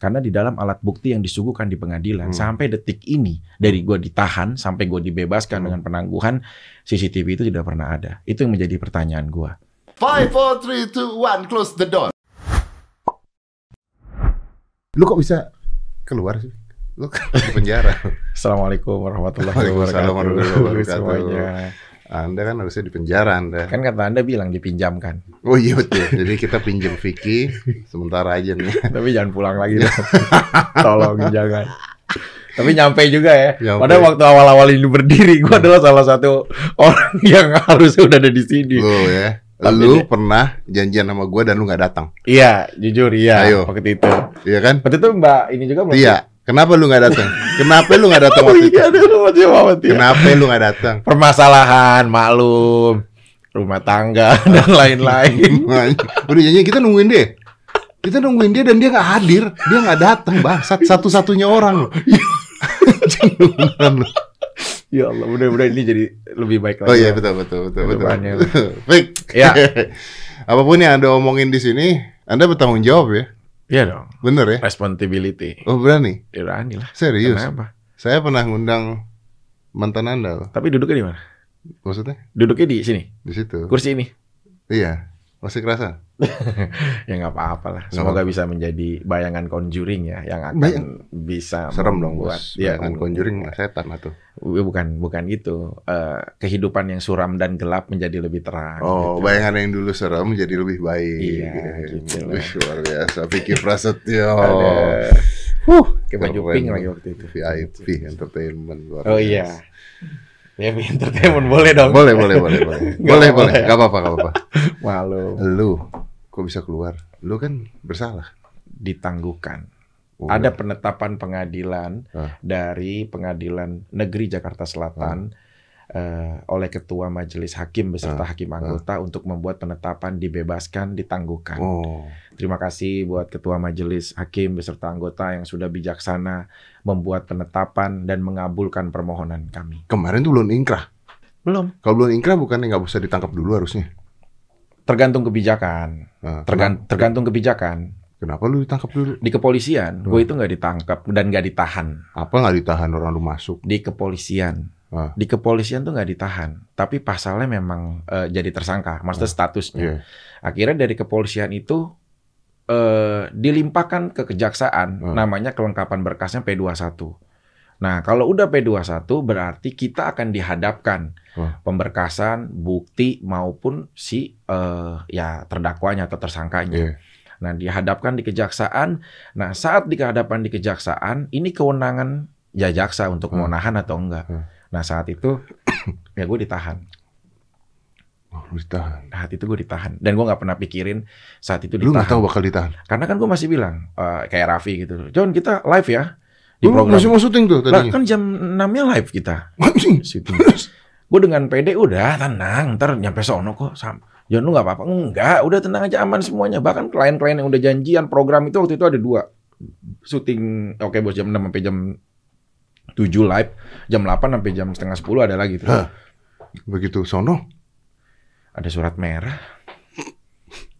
Karena di dalam alat bukti yang disuguhkan di pengadilan Hmm. sampai detik ini dari gue ditahan sampai gue dibebaskan Hmm. dengan penangguhan CCTV itu tidak pernah ada. Itu yang menjadi pertanyaan gue. Five, four, three, two, one. Close the door. Lu kok bisa keluar sih? Lu kan di penjara. Assalamualaikum warahmatullahi Waalaikumsalam wabarakatuh. warahmatullahi wabarakatuh. Semuanya. Anda kan harusnya di penjara Anda. Kan kata anda bilang dipinjamkan, Oh iya betul. Jadi kita pinjam Vicky sementara aja nih. tapi jangan pulang lagi dong. Tolong jangan. Tapi nyampe juga ya. Nyampe. Padahal waktu awal-awal ini berdiri, gue adalah salah satu orang yang harusnya udah ada di sini. Lu ya. Tapi Lu deh. pernah janjian sama gua dan lu nggak datang. Iya, jujur iya. Ayo. Waktu itu. Iya kan? Waktu itu Mbak ini juga belum. Iya. Kenapa lu nggak datang? Kenapa lu nggak datang waktu itu? iya, aduh, masih banget ya. Kenapa lu nggak datang? Permasalahan, maklum, rumah tangga dan lain-lain. Udah janji kita nungguin dia. Kita nungguin dia dan dia nggak hadir. Dia nggak datang, bangsat. Satu-satunya orang loh. Loh. ya Allah, mudah-mudahan ini jadi lebih baik lagi. Oh iya betul betul betul betul. Ke depannya. Baik. Ya. Apa pun yang Anda omongin di sini, Anda bertanggung jawab ya. Iya dong. Bener ya? Responsibility. Oh berani? Ya berani lah. Serius? Kenapa? Saya pernah ngundang mantan Anda loh. Tapi duduknya di mana? Maksudnya? Duduknya di sini, Di situ. kursi ini. Iya. Masih kerasa? Ya nggak apa-apa lah. Semoga bisa menjadi bayangan conjuring ya yang akan Bayang- bisa Serem dong bos. ya Bayangan conjuring setan atau. Bukan bukan gitu. Eh, kehidupan yang suram dan gelap menjadi lebih terang. Oh, gitu. bayangan yang dulu serem jadi lebih baik. Iya, gitu. Wih, luar biasa. Vicky Prasetyo. Ada Huh, kayak baju pink lagi waktu itu. VIP Entertainment. luar Oh biasa. iya. Ya entertainment boleh dong. Boleh, boleh, boleh, boleh. Nggak boleh, boleh. ya? Gak apa-apa, gak apa-apa. Malu Lu, kok bisa keluar? Lu kan bersalah. ditangguhkan. Oh, Ada penetapan pengadilan Ah. dari Pengadilan Negeri Jakarta Selatan eh, oleh Ketua Majelis Hakim beserta Ah. hakim anggota untuk membuat penetapan dibebaskan, ditangguhkan. Oh, Terima kasih buat Ketua Majelis Hakim beserta anggota yang sudah bijaksana membuat penetapan dan mengabulkan permohonan kami. kemarin tuh belum ingkrah. Belum. Kalau belum ingkrah bukannya nggak bisa ditangkap dulu harusnya? Tergantung kebijakan. Nah, Tergan- tergantung kebijakan. Kenapa lu ditangkap dulu? Di kepolisian, gue Hmm. itu nggak ditangkap dan nggak ditahan. Apa nggak ditahan orang lu masuk? Di kepolisian, Ah. di kepolisian tuh nggak ditahan. Tapi pasalnya memang eh, jadi tersangka, maksudnya statusnya. Iya. Akhirnya dari kepolisian itu eh, dilimpahkan ke kejaksaan, Hmm. namanya kelengkapan berkasnya P21. Nah, kalau udah P21 berarti kita akan dihadapkan Wah. pemberkasan, bukti maupun si eh, ya terdakwanya atau tersangkanya. Iya. Nah, dihadapkan di kejaksaan. Nah, saat dihadapkan di kejaksaan, ini kewenangan ya jaksa untuk mau Hmm. nahan atau enggak. Hmm. Nah, saat itu ya gue ditahan. Oh, lu ditahan. Saat itu gue ditahan. Dan gue nggak pernah pikirin saat itu Lu nggak ditahan. tahu bakal ditahan. Karena kan gue masih bilang eh, kayak Raffi gitu. John, kita live ya di Lu program. masih mau syuting tuh Lah, tadinya. kan jam 6-nya live kita. Anjing. Syuting. gue dengan PD udah tenang, ntar nyampe sono kok sam. John lu nggak apa-apa? Enggak, udah tenang aja aman semuanya. Bahkan klien-klien yang udah janjian program itu waktu itu ada dua. Syuting oke bos jam 6 sampai jam 7 live, jam 8 sampai jam setengah 10 ada lagi tuh. Hah? Begitu sono. Ada surat merah.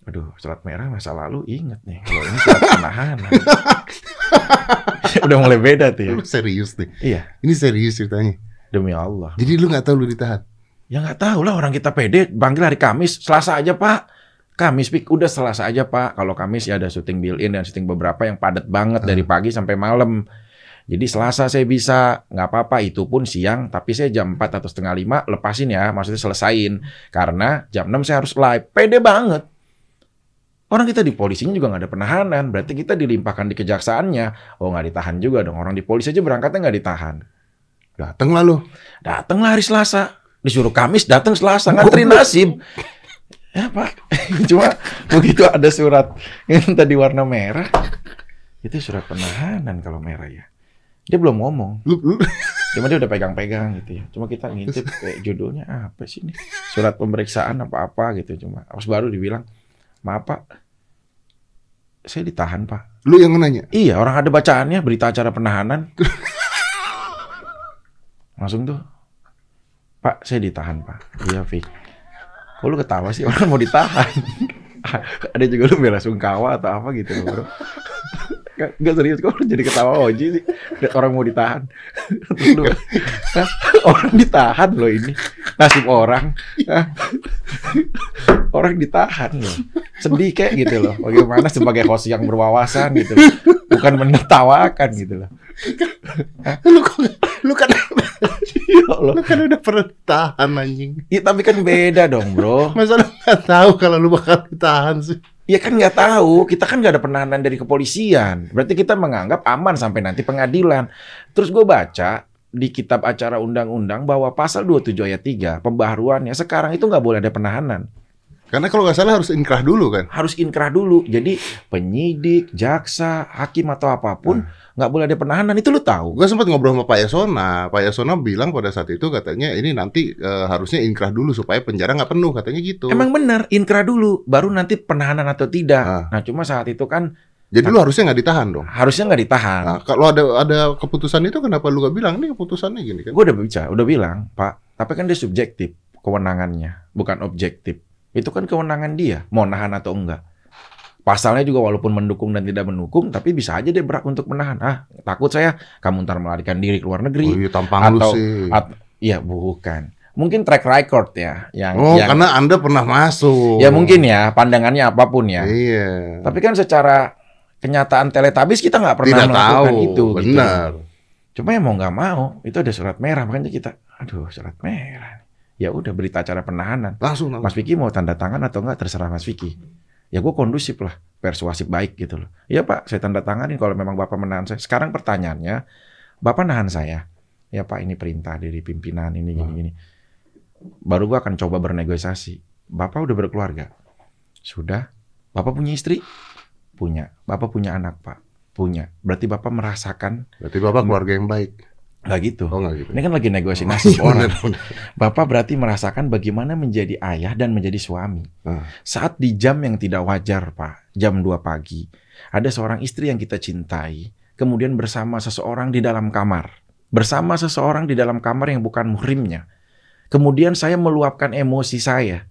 Aduh, surat merah masa lalu inget nih. Kalau ini surat penahanan. udah mulai beda tuh ya. Lu serius nih. Iya, Ini serius ceritanya. demi Allah. Jadi lu nggak tahu lu ditahan. Ya nggak tahu lah orang kita pede panggil hari Kamis, Selasa aja Pak. Kamis pik udah Selasa aja Pak. Kalau Kamis ya ada syuting build-in dan syuting beberapa yang padat banget dari pagi sampai malam. Jadi Selasa saya bisa nggak apa-apa itu pun siang tapi saya jam 4 atau setengah lima lepasin ya maksudnya selesain karena jam 6 saya harus live pede banget orang kita di polisinya juga nggak ada penahanan berarti kita dilimpahkan di kejaksaannya oh nggak ditahan juga dong orang di polisi aja berangkatnya nggak ditahan Dateng lah lu. Datanglah hari Selasa. Disuruh Kamis, datang Selasa. Ngantri nasib. Ya Pak. Cuma begitu ada surat yang tadi warna merah. Itu surat penahanan kalau merah ya. Dia belum ngomong. Cuma dia udah pegang-pegang gitu ya. Cuma kita ngintip kayak judulnya apa sih ini? Surat pemeriksaan apa-apa gitu. Cuma harus baru dibilang, maaf Pak, saya ditahan Pak. lu yang nanya. Iya, orang ada bacaannya berita acara penahanan. Langsung tuh, Pak, saya ditahan, Pak. Iya, Fik. Kok lu ketawa sih? Orang mau ditahan. ada juga lu bela sungkawa atau apa gitu bro. Gak, serius kok lu jadi ketawa Oji sih. Orang mau ditahan. Terus lu, orang ditahan loh ini. Nasib orang. Orang ditahan loh. Sedih kayak gitu loh. Bagaimana sebagai host yang berwawasan gitu loh. Bukan menertawakan gitu loh. lu lu kan Ya Allah. lu kan udah pernah ditahan anjing. Ya, tapi kan beda dong bro. Masa lu nggak tahu kalau lu bakal ditahan sih? Ya kan nggak tahu, kita kan nggak ada penahanan dari kepolisian. Berarti kita menganggap aman sampai nanti pengadilan. Terus gue baca di kitab acara undang-undang bahwa pasal 27 ayat 3 pembaharuannya sekarang itu nggak boleh ada penahanan. Karena kalau nggak salah harus inkrah dulu kan. Harus inkrah dulu. Jadi penyidik, jaksa, hakim atau apa pun nggak boleh ada penahanan. Itu lu tahu. Gue sempat ngobrol sama Pak Yasona. Pak Yasona bilang pada saat itu katanya ini nanti eh, harusnya inkrah dulu supaya penjara nggak penuh katanya gitu. Emang benar, inkrah dulu, baru nanti penahanan atau tidak. Ah. Nah cuma saat itu kan Jadi lu harusnya nggak ditahan dong. harusnya nggak ditahan. Nah, kalau ada ada keputusan itu kenapa lu gak bilang ini keputusannya gini kan? Gue udah bicara, udah bilang, Pak, tapi kan dia subjektif kewenangannya, bukan objektif. Itu kan kewenangan dia, mau nahan atau enggak. Pasalnya juga walaupun mendukung dan tidak mendukung, tapi bisa aja dia berhak untuk menahan. Ah, takut saya kamu ntar melarikan diri ke luar Oh negeri. iya tampang atau, sih. at- ya bukan. Mungkin track record ya, yang, oh yang karena anda pernah masuk. ya mungkin ya, pandangannya apa pun ya. Iya. Tapi kan secara kenyataan teletabis kita nggak pernah Tidak melakukan tahu. itu. gitu. Benar. Cuma ya mau nggak mau, itu ada surat merah makanya kita, aduh surat merah. Ya udah berita acara penahanan. Langsung. Mas Vicky mau tanda tangan atau enggak terserah Mas Vicky. Ya gue kondusif lah, persuasif baik gitu loh. Iya Pak, saya tanda tanganin kalau memang Bapak menahan saya. Sekarang pertanyaannya, Bapak nahan saya. Ya Pak, ini perintah dari pimpinan ini gini gini. Baru gue akan coba bernegosiasi. Bapak udah berkeluarga? Sudah. Bapak punya istri? Punya. Bapak punya anak Pak? Punya. Berarti Bapak merasakan Berarti bapak keluarga yang baik. Nggak gitu. Oh nggak gitu. Ini kan lagi negosiasi nasib orang. Benar, benar. Bapak berarti merasakan bagaimana menjadi ayah dan menjadi suami. Ah. Saat di jam yang tidak wajar, Pak, jam 2 pagi, ada seorang istri yang kita cintai, kemudian bersama seseorang di dalam kamar. Bersama seseorang di dalam kamar yang bukan muhrimnya. Kemudian saya meluapkan emosi saya.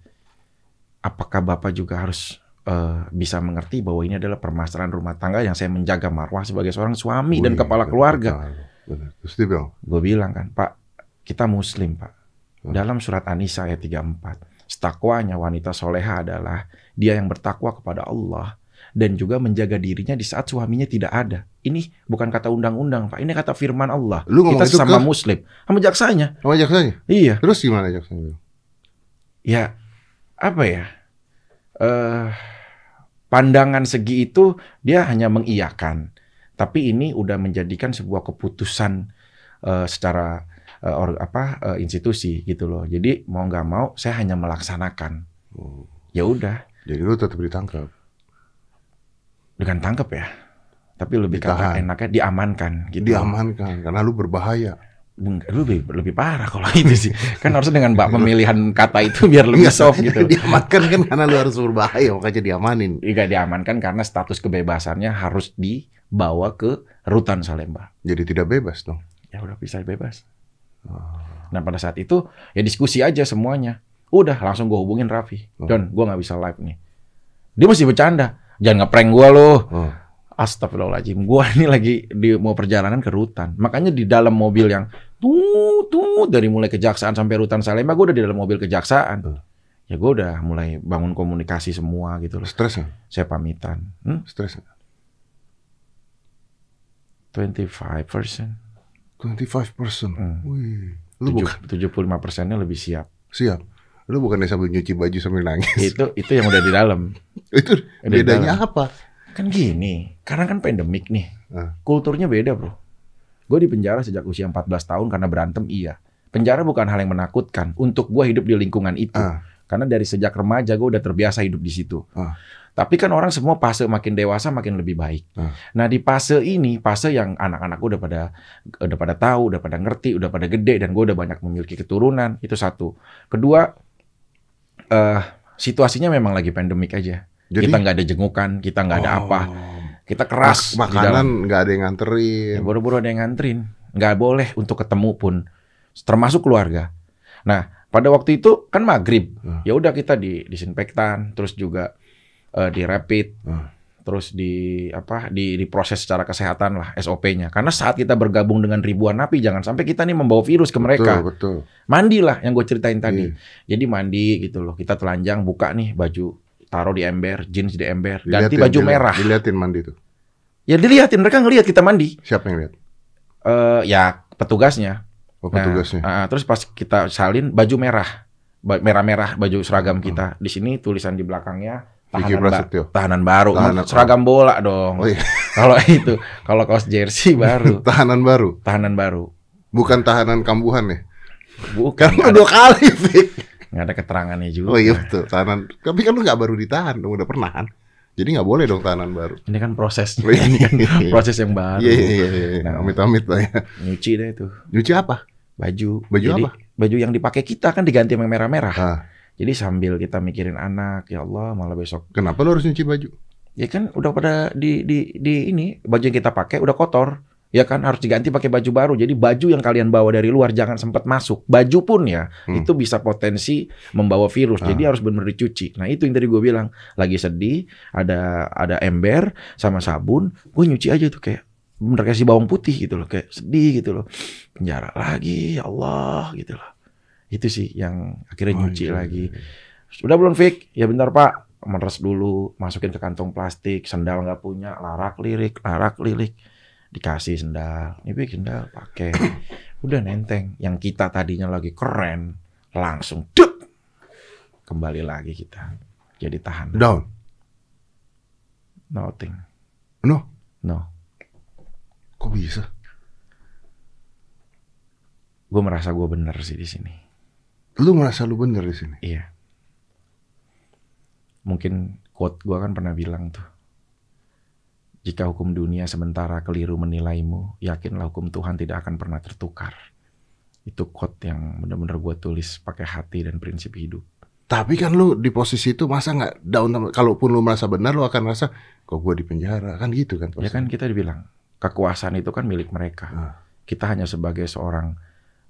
Apakah Bapak juga harus eh, bisa mengerti bahwa ini adalah permasalahan rumah tangga yang saya menjaga marwah sebagai seorang suami dan Wih, kepala keluarga? benar, benar. Terus dia bilang, Gue bilang kan, Pak, kita muslim, Pak. Hmm. Dalam surat An-Nisa ayat 34, setakwanya wanita soleha adalah dia yang bertakwa kepada Allah dan juga menjaga dirinya di saat suaminya tidak ada. Ini bukan kata undang-undang, Pak. Ini kata firman Allah. Lu kita sesama ke- muslim. Sama jaksanya. sama jaksanya. Iya. Terus gimana jaksanya? Ya, apa ya? Eh pandangan segi itu dia hanya mengiyakan. Tapi ini udah menjadikan sebuah keputusan eh, secara eh, or- apa eh, institusi gitu loh. Jadi mau nggak mau saya hanya melaksanakan. Oh, Ya udah, Jadi lu tetap ditangkap. bukan tangkap ya. Tapi lebih kata enaknya diamankan gitu. Diamankan karena lu berbahaya. Bung, lu lebih, lebih parah kalau itu sih. Kan harusnya dengan bak pemilihan kata itu biar lebih soft gitu. diamankan kan karena lu harus berbahaya makanya diamanin. Tidak diamankan karena status kebebasannya harus dibawa ke rutan Salemba. Jadi tidak bebas dong. Ya udah bisa bebas. Oh. Nah pada saat itu ya diskusi aja semuanya. Udah langsung gue hubungin Raffi. Oh. Don, gue nggak bisa live nih. Dia masih bercanda. Jangan ngeprank gue loh. Oh. Astagfirullahaladzim. Gue ini lagi di, mau perjalanan ke rutan. Makanya di dalam mobil yang tuh tuh dari mulai kejaksaan sampai rutan Salemba gue udah di dalam mobil kejaksaan. Ya gue udah mulai bangun komunikasi semua gitu loh. Stres nggak? Saya pamitan. Hmm? Stres nggak? 25 persen. 25 persen. Hmm. Wih. Lu bukan 75 persennya lebih siap. siap. Lu bukannya sambil nyuci baju sambil nangis. Itu itu yang udah di dalam. Itu bedanya apa? Kan gini, karena kan pandemik nih. Ah. Kulturnya beda, Bro. Gue di penjara sejak usia 14 tahun karena berantem iya. Penjara bukan hal yang menakutkan untuk gue hidup di lingkungan itu. Ah. Karena dari sejak remaja gue udah terbiasa hidup di situ. Ah. Tapi kan orang semua fase makin dewasa makin lebih baik. Ah. Nah di fase ini, fase yang anak-anak gue udah pada udah pada tahu, udah pada ngerti, udah pada gede dan gue udah banyak memiliki keturunan itu satu. Kedua, eh situasinya memang lagi pandemik aja. Jadi kita nggak ada jengukan, kita nggak ada Oh. apa, kita keras. Mak- makanan nggak ada yang nganterin. Ya, buru-buru ada yang nganterin. Nggak boleh untuk ketemu pun. Termasuk keluarga. Nah, pada waktu itu kan maghrib. Hmm. Ya udah kita di disinfektan, terus juga eh, di rapid. Hmm. terus di apa di diproses secara kesehatan lah SOP-nya. Karena saat kita bergabung dengan ribuan napi jangan sampai kita nih membawa virus ke mereka. Betul, betul. Mandi lah yang gue ceritain tadi. Iya. Jadi mandi gitu loh. Kita telanjang buka nih baju taruh di ember, jeans di ember, ganti Diliatin, baju diliat- merah. Diliatin mandi tuh. Ya dilihatin mereka ngelihat kita mandi. Siapa yang lihat? Eh ya petugasnya. Oh, Nah, petugasnya. ah, terus pas kita salin baju merah, merah-merah baju seragam Hmm. kita. Di sini tulisan di belakangnya tahanan, ba- tahanan baru, Tahanan- seragam bola dong. Oh iya. Kalau itu, kalau kaos jersey baru, Tahanan baru. tahanan baru. Bukan tahanan kambuhan ya. Bukan, Kan ada, dua kali, Fik. Nggak ada keterangannya juga. Oh iya betul, tahanan. Tapi kan lu nggak baru ditahan, dong, udah pernah kan? Jadi nggak boleh dong tahanan baru. Ini kan proses, Oh, iya. ini kan proses yang baru. Iya iya iya. iya. Nah. Amit-amit lah ya. Nyuci deh tuh Nyuci apa? baju. Baju Jadi, apa? Baju yang dipakai kita kan diganti yang merah-merah. Ah, Jadi sambil kita mikirin anak, ya Allah malah besok kenapa lu harus nyuci baju? Ya kan udah pada di di di ini baju yang kita pakai udah kotor. Ya kan harus diganti pakai baju baru. Jadi baju yang kalian bawa dari luar jangan sempat masuk. Baju pun ya Hmm. itu bisa potensi membawa virus. Jadi harus benar dicuci. Nah itu yang tadi gue bilang lagi sedih ada ada ember sama sabun. Gue nyuci aja tuh kayak bener kasih bawang putih gitu loh kayak sedih gitu loh. Penjara lagi ya Allah gitu loh. Itu sih yang akhirnya Oh, nyuci iya, lagi. iya. Sudah belum Fik? Ya bentar Pak. Meres dulu, masukin ke kantong plastik, sendal nggak punya, larak lirik, larak lirik. Dikasih sendal, ini Fik sendal, pakai. Udah nenteng. Yang kita tadinya lagi keren, langsung duk. Kembali lagi kita. Jadi tahan. Down. Nothing. No. No. Kok bisa? Gue merasa gue bener sih di sini. Lu merasa lu bener di sini. Iya. Mungkin quote gue kan pernah bilang tuh. Jika hukum dunia sementara keliru menilaimu, yakinlah hukum Tuhan tidak akan pernah tertukar. Itu quote yang benar-benar gue tulis pakai hati dan prinsip hidup. Tapi kan lu di posisi itu masa nggak down sama- kalaupun lu merasa benar lu akan merasa kok gua di penjara kan gitu kan Ya kan kita dibilang kekuasaan itu kan milik mereka. Ah. Kita hanya sebagai seorang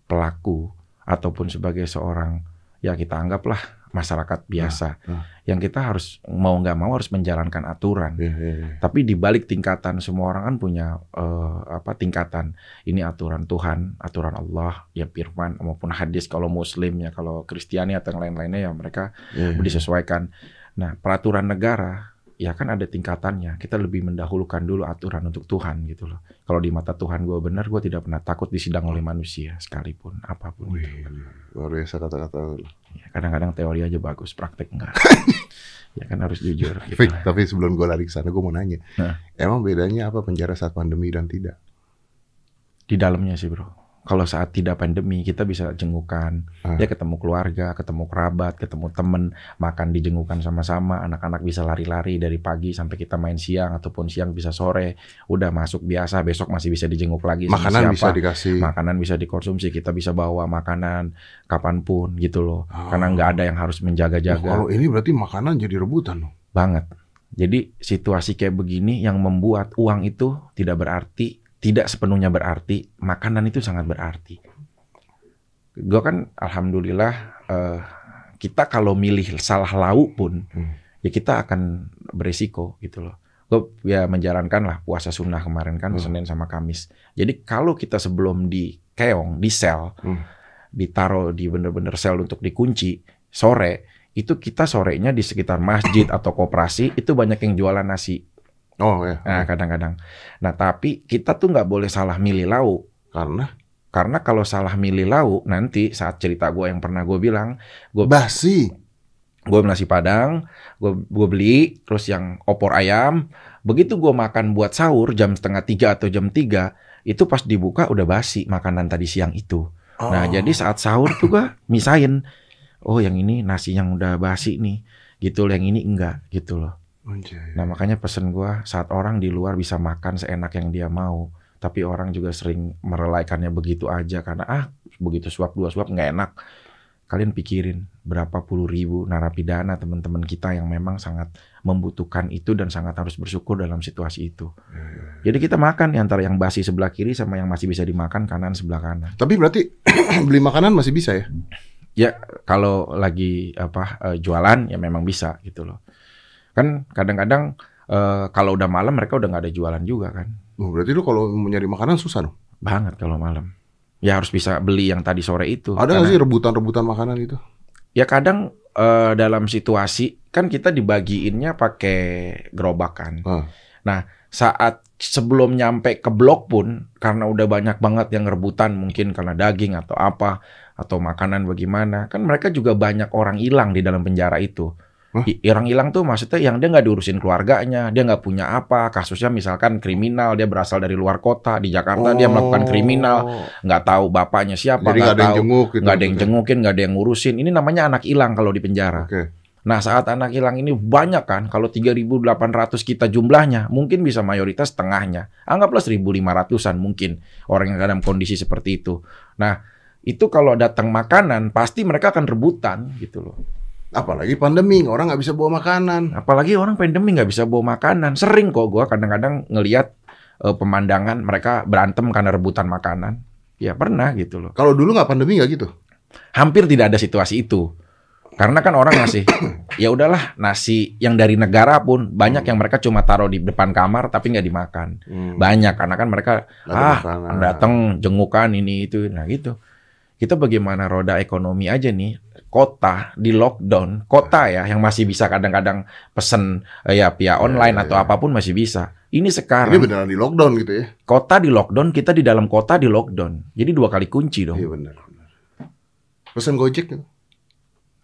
pelaku ataupun sebagai seorang ya kita anggaplah masyarakat biasa ah. yang kita harus mau nggak mau harus menjalankan aturan. Iya, iya, iya. Tapi di balik tingkatan semua orang kan punya eh, apa tingkatan. Ini aturan Tuhan, aturan Allah, ya firman maupun hadis kalau muslim ya kalau Kristiani atau yang lain-lainnya ya mereka Iya, iya. disesuaikan. Nah, peraturan negara ya kan ada tingkatannya. Kita lebih mendahulukan dulu aturan untuk Tuhan gitu loh. Kalau di mata Tuhan gue benar, gue tidak pernah takut disidang oleh manusia sekalipun apa pun Wih, itu. luar biasa kata-kata lu. Ya, kadang-kadang teori aja bagus, praktek enggak. ya kan harus jujur. Gitu. Fik, tapi sebelum gua lari ke sana gua mau nanya. Nah. Emang bedanya apa penjara saat pandemi dan tidak? Di dalamnya sih bro. Kalau saat tidak pandemi kita bisa jengukan, Ah. ya ketemu keluarga, ketemu kerabat, ketemu temen, makan dijengukan sama-sama, anak-anak bisa lari-lari dari pagi sampai kita main siang ataupun siang bisa sore, udah masuk biasa, besok masih bisa dijenguk lagi Makanan siapa. bisa dikasih. makanan bisa dikonsumsi, kita bisa bawa makanan kapan pun gitu loh, Ah. karena nggak ada yang harus menjaga-jaga kalau ini berarti makanan jadi rebutan dong. banget. Jadi situasi kayak begini yang membuat uang itu tidak berarti, tidak sepenuhnya berarti, makanan itu sangat berarti. Gue kan alhamdulillah eh, kita kalau milih salah lauk pun Hmm. ya kita akan beresiko gitu loh. Gue ya menjalankan lah puasa sunnah kemarin kan Hmm. Senin sama Kamis. Jadi kalau kita sebelum di keong, di sel, Hmm. ditaruh di bener-bener sel untuk dikunci sore itu kita sorenya di sekitar masjid atau koperasi itu banyak yang jualan nasi. Oh ya. Nah kadang-kadang. Nah tapi kita tuh nggak boleh salah milih lauk. Karena Karena kalau salah milih lauk nanti saat cerita gue yang pernah gue bilang, gue basi. gue nasi padang, gue gue beli, terus yang opor ayam, begitu gue makan buat sahur jam setengah tiga atau jam tiga, itu pas dibuka udah basi makanan tadi siang itu. Nah Oh. jadi saat sahur tuh gue misain, oh yang ini nasi yang udah basi nih, gitu loh, yang ini enggak, gitu loh. Nah makanya pesen gue saat orang di luar bisa makan seenak yang dia mau, tapi orang juga sering merelaikannya begitu aja karena ah begitu suap dua suap nggak enak. Kalian pikirin berapa puluh ribu narapidana teman-teman kita yang memang sangat membutuhkan itu dan sangat harus bersyukur dalam situasi itu. Jadi kita makan antara yang basi sebelah kiri sama yang masih bisa dimakan kanan sebelah kanan. Tapi berarti beli makanan masih bisa ya? Ya kalau lagi apa eh, jualan ya memang bisa gitu loh. Kan kadang-kadang eh, kalau udah malam mereka udah nggak ada jualan juga kan. Oh, berarti lu kalau mau nyari makanan susah dong. Banget kalau malam. Ya harus bisa beli yang tadi sore itu. Ada nggak sih rebutan-rebutan makanan itu? Ya kadang eh, dalam situasi kan kita dibagiinnya pakai gerobakan. Ah. Nah saat sebelum nyampe ke blok pun karena udah banyak banget yang rebutan mungkin karena daging atau apa atau makanan bagaimana kan mereka juga banyak orang hilang di dalam penjara itu. Orang hilang tuh maksudnya yang dia nggak diurusin keluarganya, dia nggak punya apa, kasusnya misalkan kriminal, dia berasal dari luar kota di Jakarta dia melakukan kriminal, nggak tahu bapaknya siapa, Oh. Nggak nggak ada yang tahu, jenguk gitu. nggak ada yang maksudnya. jengukin, nggak ada yang ngurusin. Ini namanya anak hilang kalau di penjara. Oke. Nah saat anak hilang ini banyak kan, kalau 3.800 kita jumlahnya, mungkin bisa mayoritas setengahnya. Anggaplah 1.500an mungkin orang yang dalam kondisi seperti itu. Nah itu kalau datang makanan, pasti mereka akan rebutan gitu loh. Apalagi pandemi, orang nggak bisa bawa makanan. Apalagi orang pandemi nggak bisa bawa makanan. Sering kok gua kadang-kadang ngelihat eh, pemandangan mereka berantem karena rebutan makanan. Ya pernah gitu loh. Kalau dulu nggak pandemi nggak gitu? Hampir tidak ada situasi itu. Karena kan orang ngasih, ya udahlah nasi yang dari negara pun banyak yang mereka cuma taruh di depan kamar tapi nggak dimakan. Hmm. Banyak karena kan mereka ah makanan. datang jengukan ini itu, nah gitu. Kita bagaimana roda ekonomi aja nih kota di lockdown kota ya yang masih bisa kadang-kadang pesen eh, ya via online ya, atau ya. apa pun masih bisa. Ini Ini sekarang beneran di lockdown gitu ya? kota di lockdown kita di dalam kota di lockdown. Jadi dua kali kunci dong. Iya benar. Pesan Gojek gitu.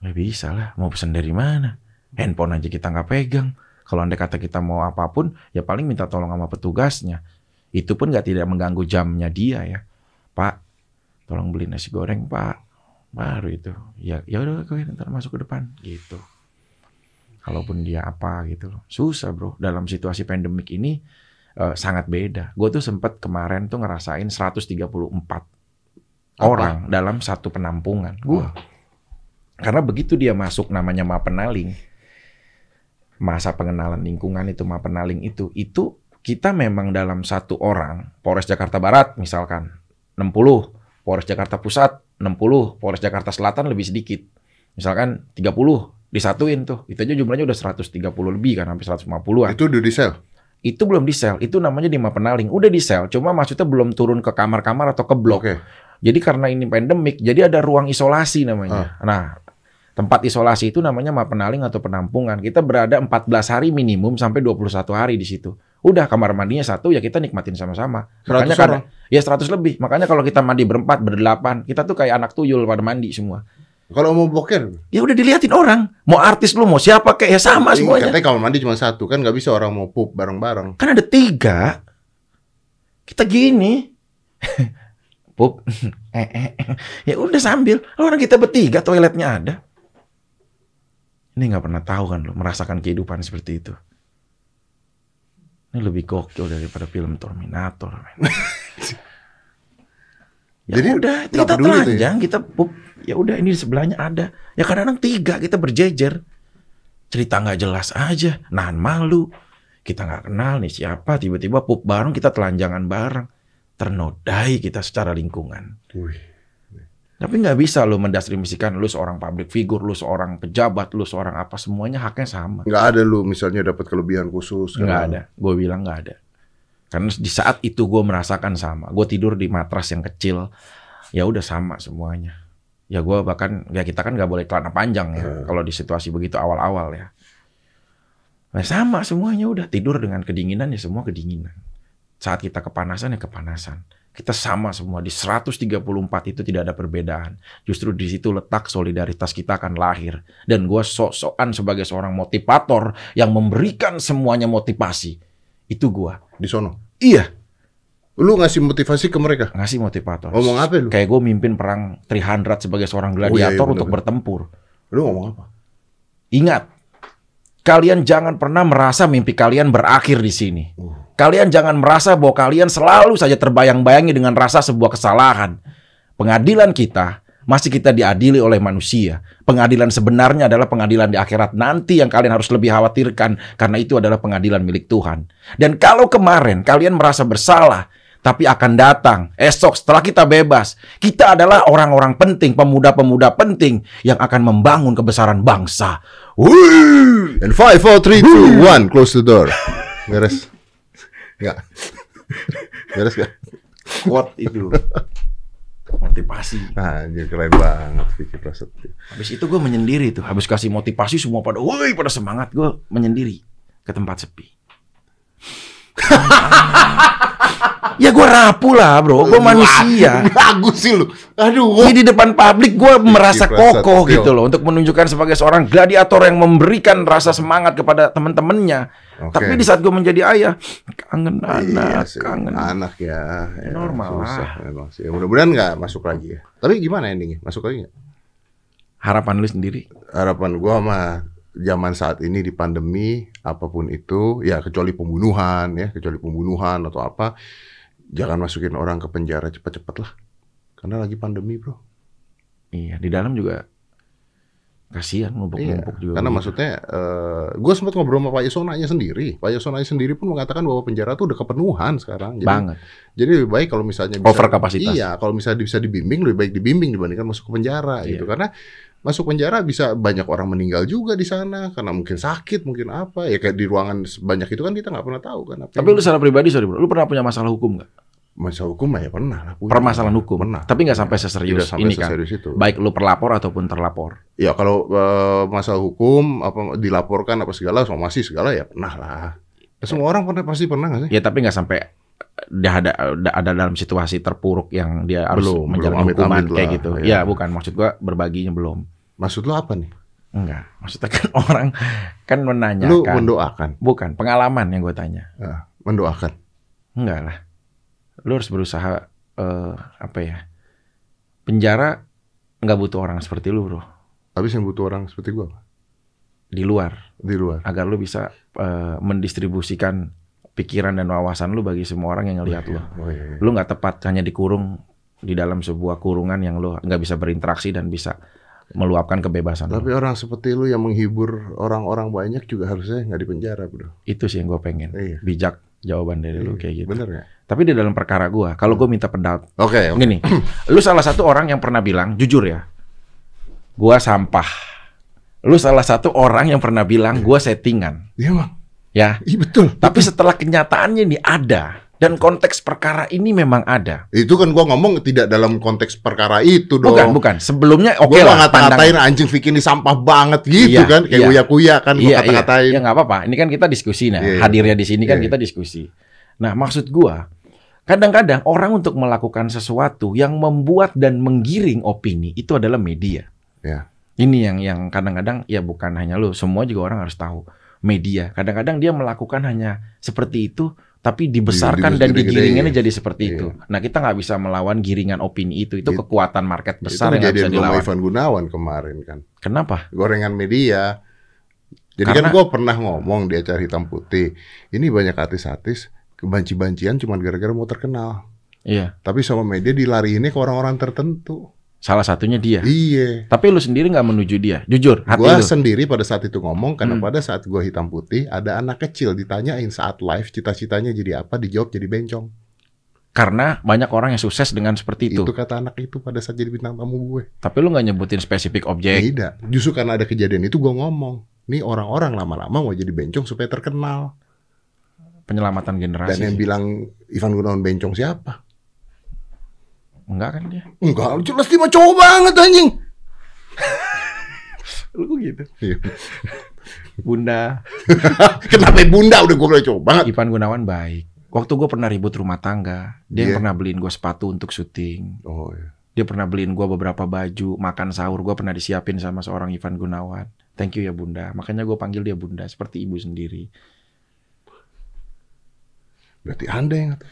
Nggak bisa lah, mau pesan dari mana? Handphone aja kita nggak pegang. Kalau anda kata kita mau apa pun, ya paling minta tolong sama petugasnya. Itu pun nggak tidak mengganggu jamnya dia ya. Pak, tolong beli nasi goreng pak. Baru itu. Ya ya udah oke ntar masuk ke depan gitu. Kalaupun dia apa gitu loh. Susah bro. Dalam situasi pandemik ini eh, sangat beda. Gue tuh sempet kemarin tuh ngerasain 134 orang dalam satu penampungan. Gue karena begitu dia masuk namanya Mapenaling, masa pengenalan lingkungan itu Mapenaling itu, itu kita memang dalam satu orang, Polres Jakarta Barat misalkan 60, Polres Jakarta Pusat 60, Polres Jakarta Selatan lebih sedikit. Misalkan 30 disatuin tuh. Itu aja jumlahnya udah 130 lebih kan, hampir 150-an. Itu udah di sel. Itu belum di sel, itu namanya di Mapenaling. Udah di sel, cuma maksudnya belum turun ke kamar-kamar atau ke blok. Oke. Jadi karena ini pandemik, jadi ada ruang isolasi namanya. Ah. Nah, tempat isolasi itu namanya mapenaling atau penampungan. Kita berada 14 hari minimum sampai 21 hari di situ. Udah kamar mandinya satu ya kita nikmatin sama-sama. 100 Makanya orang? Ya 100 lebih. Makanya kalau kita mandi berempat, berdelapan, kita tuh kayak anak tuyul pada mandi semua. Kalau mau boker, Ya udah diliatin orang. Mau artis lu, mau siapa kayak ya sama ini semuanya. katanya kamar mandi cuma satu kan nggak bisa orang mau pup bareng-bareng. Kan ada tiga. Kita gini. Pup. eh, eh, eh. Ya udah sambil. Orang kita bertiga toiletnya ada. Ini nggak pernah tahu kan lo merasakan kehidupan seperti itu. Ini lebih gokil daripada film Terminator. ya Jadi, udah, kita ya? telanjang, kita pup. Ya udah ini di sebelahnya ada. Ya kadang-kadang tiga kita berjejer. Cerita nggak jelas aja, nahan malu. Kita nggak kenal nih siapa, tiba-tiba pup bareng kita telanjangan bareng. Ternodai kita secara lingkungan. Wih. Tapi nggak bisa lo mendistribusikan lu seorang public figure, lu seorang pejabat, lu seorang apa semuanya haknya sama. Nggak ada lu misalnya dapat kelebihan khusus. Nggak ada. Gue bilang nggak ada. Karena di saat itu gue merasakan sama. Gue tidur di matras yang kecil. Ya udah sama semuanya. Ya gue bahkan ya kita kan nggak boleh celana panjang ya. Hmm. Kalau di situasi begitu awal-awal ya. Nah, sama semuanya udah tidur dengan kedinginan ya semua kedinginan. Saat kita kepanasan ya kepanasan. Kita sama semua di 134 itu tidak ada perbedaan. Justru di situ letak solidaritas kita akan lahir. Dan gue sok-sokan sebagai seorang motivator yang memberikan semuanya motivasi. Itu gua. Di sono. Iya, Lu ngasih motivasi ke mereka. ngasih motivator. Ngomong apa lu? Kayak gue mimpin perang 300 sebagai seorang Oh, iya, iya, gladiator bener, untuk bener. bertempur. Lu ngomong apa? Ingat, kalian jangan pernah merasa mimpi kalian berakhir di sini. Uh. Kalian jangan merasa bahwa kalian selalu saja terbayang-bayangi dengan rasa sebuah kesalahan. Pengadilan kita masih kita diadili oleh manusia. Pengadilan sebenarnya adalah pengadilan di akhirat nanti yang kalian harus lebih khawatirkan karena itu adalah pengadilan milik Tuhan. Dan kalau kemarin kalian merasa bersalah, tapi akan datang esok setelah kita bebas. Kita adalah orang-orang penting, pemuda-pemuda penting yang akan membangun kebesaran bangsa. Wih! And 5, 4, 3, 2, 1, close the door. Beres. Enggak. Beres gak? Quote itu. Motivasi. Anjir keren banget Vicky Prasetyo. Habis itu gue menyendiri tuh. Habis kasih motivasi semua pada, woi pada semangat. Gue menyendiri ke tempat sepi. ya gue rapuh lah bro, gue manusia. Bagus sih lu. Aduh. Ini di depan publik gue merasa Prasetyo. kokoh gitu loh untuk menunjukkan sebagai seorang gladiator yang memberikan rasa semangat kepada teman-temannya. Oke. Tapi di saat gue menjadi ayah, kangen Iya anak, sih, kangen. anak ya, ya Normal susah lah. memang sih. Mudah-mudahan nggak masuk lagi ya. Tapi gimana endingnya? Masuk lagi nggak? Harapan lu sendiri? Harapan gua mah zaman saat ini di pandemi apa pun itu ya kecuali pembunuhan ya kecuali pembunuhan atau apa jangan masukin orang ke penjara cepat-cepat lah karena lagi pandemi bro Iya, di dalam juga kasihan Iya, numpuk-numpuk juga. karena gitu. maksudnya gue sempat ngobrol sama Pak Yasonanya sendiri. Pak Yasonanya sendiri pun mengatakan bahwa penjara tuh udah kepenuhan sekarang. Jadi, banget. jadi lebih baik kalau misalnya bisa, Over kapasitas. Iya, kalau misalnya bisa dibimbing lebih baik dibimbing dibandingkan masuk ke penjara Iya. gitu. Karena masuk penjara bisa banyak orang meninggal juga di sana karena mungkin sakit, mungkin apa. Ya kayak di ruangan sebanyak itu kan kita nggak pernah tahu kan. Apa Tapi lu secara pribadi sorry bro, lu pernah punya masalah hukum nggak? masalah hukum ya pernah lah. punya. Permasalahan hukum. Pernah. Tapi nggak sampai seserius Tidak sampai ini kan. seserius itu. Baik lu perlapor ataupun terlapor. Ya kalau eh, masalah hukum apa dilaporkan apa segala somasi segala ya pernah lah. Ya, Semua orang pernah pasti pernah nggak sih? Ya tapi nggak sampai dia ada ada dalam situasi terpuruk yang dia harus Belum, menjalani belum, hukuman amit-amit kayak lah, gitu. ya. Ya bukan maksud gua berbaginya belum. Maksud lo apa nih? Enggak, maksudnya kan orang kan Lu menanyakan. mendoakan, Bukan, pengalaman yang gue tanya. Ah, mendoakan. Enggak lah. Lu harus berusaha eh, apa ya? Penjara nggak butuh orang seperti lu, Bro. Habis yang butuh orang seperti gua apa? Di luar di luar. agar lu bisa eh, mendistribusikan pikiran dan wawasan lu bagi semua orang yang ngelihat lu. Oh iya, iya. Lu nggak tepat hanya dikurung di dalam sebuah kurungan yang lu nggak bisa berinteraksi dan bisa meluapkan kebebasan. Tapi orang seperti lu yang menghibur orang-orang banyak juga harusnya nggak di penjara, bro. Itu sih yang gue pengen. Iya. Bijak jawaban dari lu kayak gitu. Bener nggak? Tapi di dalam perkara gua, kalau gue minta pendapat Oke, oke. Gini, lu salah satu orang yang pernah bilang, jujur ya, gua sampah. Lu salah satu orang yang pernah bilang gua settingan, Iya bang. ya. Iya betul. Tapi setelah kenyataannya ini ada dan konteks perkara ini memang ada. Itu kan gua ngomong tidak dalam konteks perkara itu dong. Bukan, bukan. Sebelumnya oke Gua lah. ngata-ngatain anjing Vicky ini sampah banget gitu Iya, kan, kayak iya. uya-kuya kan gua Iya, iya. kata-katain. Ya nggak apa-apa. Ini kan kita diskusi nah. Iya, iya. Hadirnya di sini kan Iya, iya. kita diskusi. Nah, maksud gua, kadang-kadang orang untuk melakukan sesuatu yang membuat dan menggiring opini itu adalah media. Ya. Ini yang yang kadang-kadang ya bukan hanya lu, semua juga orang harus tahu. Media kadang-kadang dia melakukan hanya seperti itu, tapi dibesarkan Di- dan digiringannya jadi seperti Iya. itu. Nah kita nggak bisa melawan giringan opini itu, itu Itu- kekuatan market Itu besar yang nggak bisa dilawan. Ivan Gunawan kemarin kan. Kenapa? Gorengan media. Jadi Karena- kan gua pernah ngomong di acara hitam putih. Ini banyak artis-artis kebanci-bancian cuma gara-gara mau terkenal. Iya, Tapi sama media dilariinnya ke orang-orang tertentu. Salah satunya dia. Iya. Tapi lu sendiri nggak menuju dia, jujur hati Gua lu. sendiri pada saat itu ngomong karena Hmm. pada saat gua hitam putih ada anak kecil ditanyain saat live cita-citanya jadi apa dijawab jadi bencong. Karena banyak orang yang sukses dengan seperti itu. Itu kata anak itu pada saat jadi bintang tamu gue. Tapi lu nggak nyebutin spesifik objek. Tidak. Justru karena ada kejadian itu gua ngomong. Nih orang-orang lama-lama mau jadi bencong supaya terkenal. Penyelamatan generasi. Dan yang bilang Ivan Gunawan bencong siapa? Enggak kan dia? Enggak, jelas dia mah cowok banget anjing. Lu gitu. Iya. Bunda Kenapa bunda udah gue cowok banget. Ivan Gunawan baik. Waktu gue pernah ribut rumah tangga, dia Iya. yang pernah beliin gue sepatu untuk syuting. Oh iya. Dia pernah beliin gue beberapa baju, makan sahur gue pernah disiapin sama seorang Ivan Gunawan. Thank you ya bunda. Makanya gue panggil dia bunda seperti ibu sendiri. Berarti anda yang ngatain.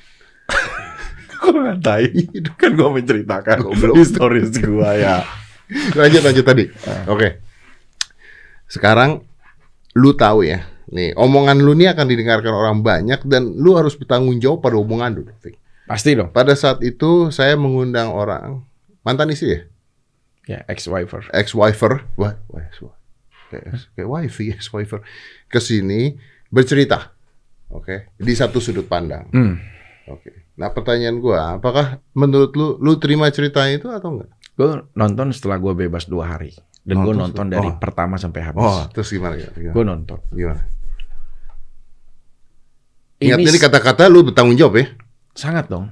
Gue ngatain. kan gue menceritakan historis gue ya. lanjut lanjut tadi. Ah. Oke. Sekarang lu tahu ya. Nih, omongan lu nih akan didengarkan orang banyak dan lu harus bertanggung jawab pada omongan lu. Fik. Pasti dong. Pada saat itu saya mengundang orang mantan istri ya, Ya ex-wifer. ex-wifer, wah, wah, wah. kayak wifi, ex-wifer, ke sini bercerita. Oke, di satu sudut pandang. Hmm. Oke. Nah pertanyaan gua, apakah menurut lu, lu terima ceritanya itu atau enggak? Gue nonton setelah gue bebas dua hari. Dan gue Nonton dari oh. pertama sampai habis. Oh, terus gimana? Gimana? Gue nonton. gimana? Ingat Ini kata-kata lu bertanggung jawab ya? sangat dong.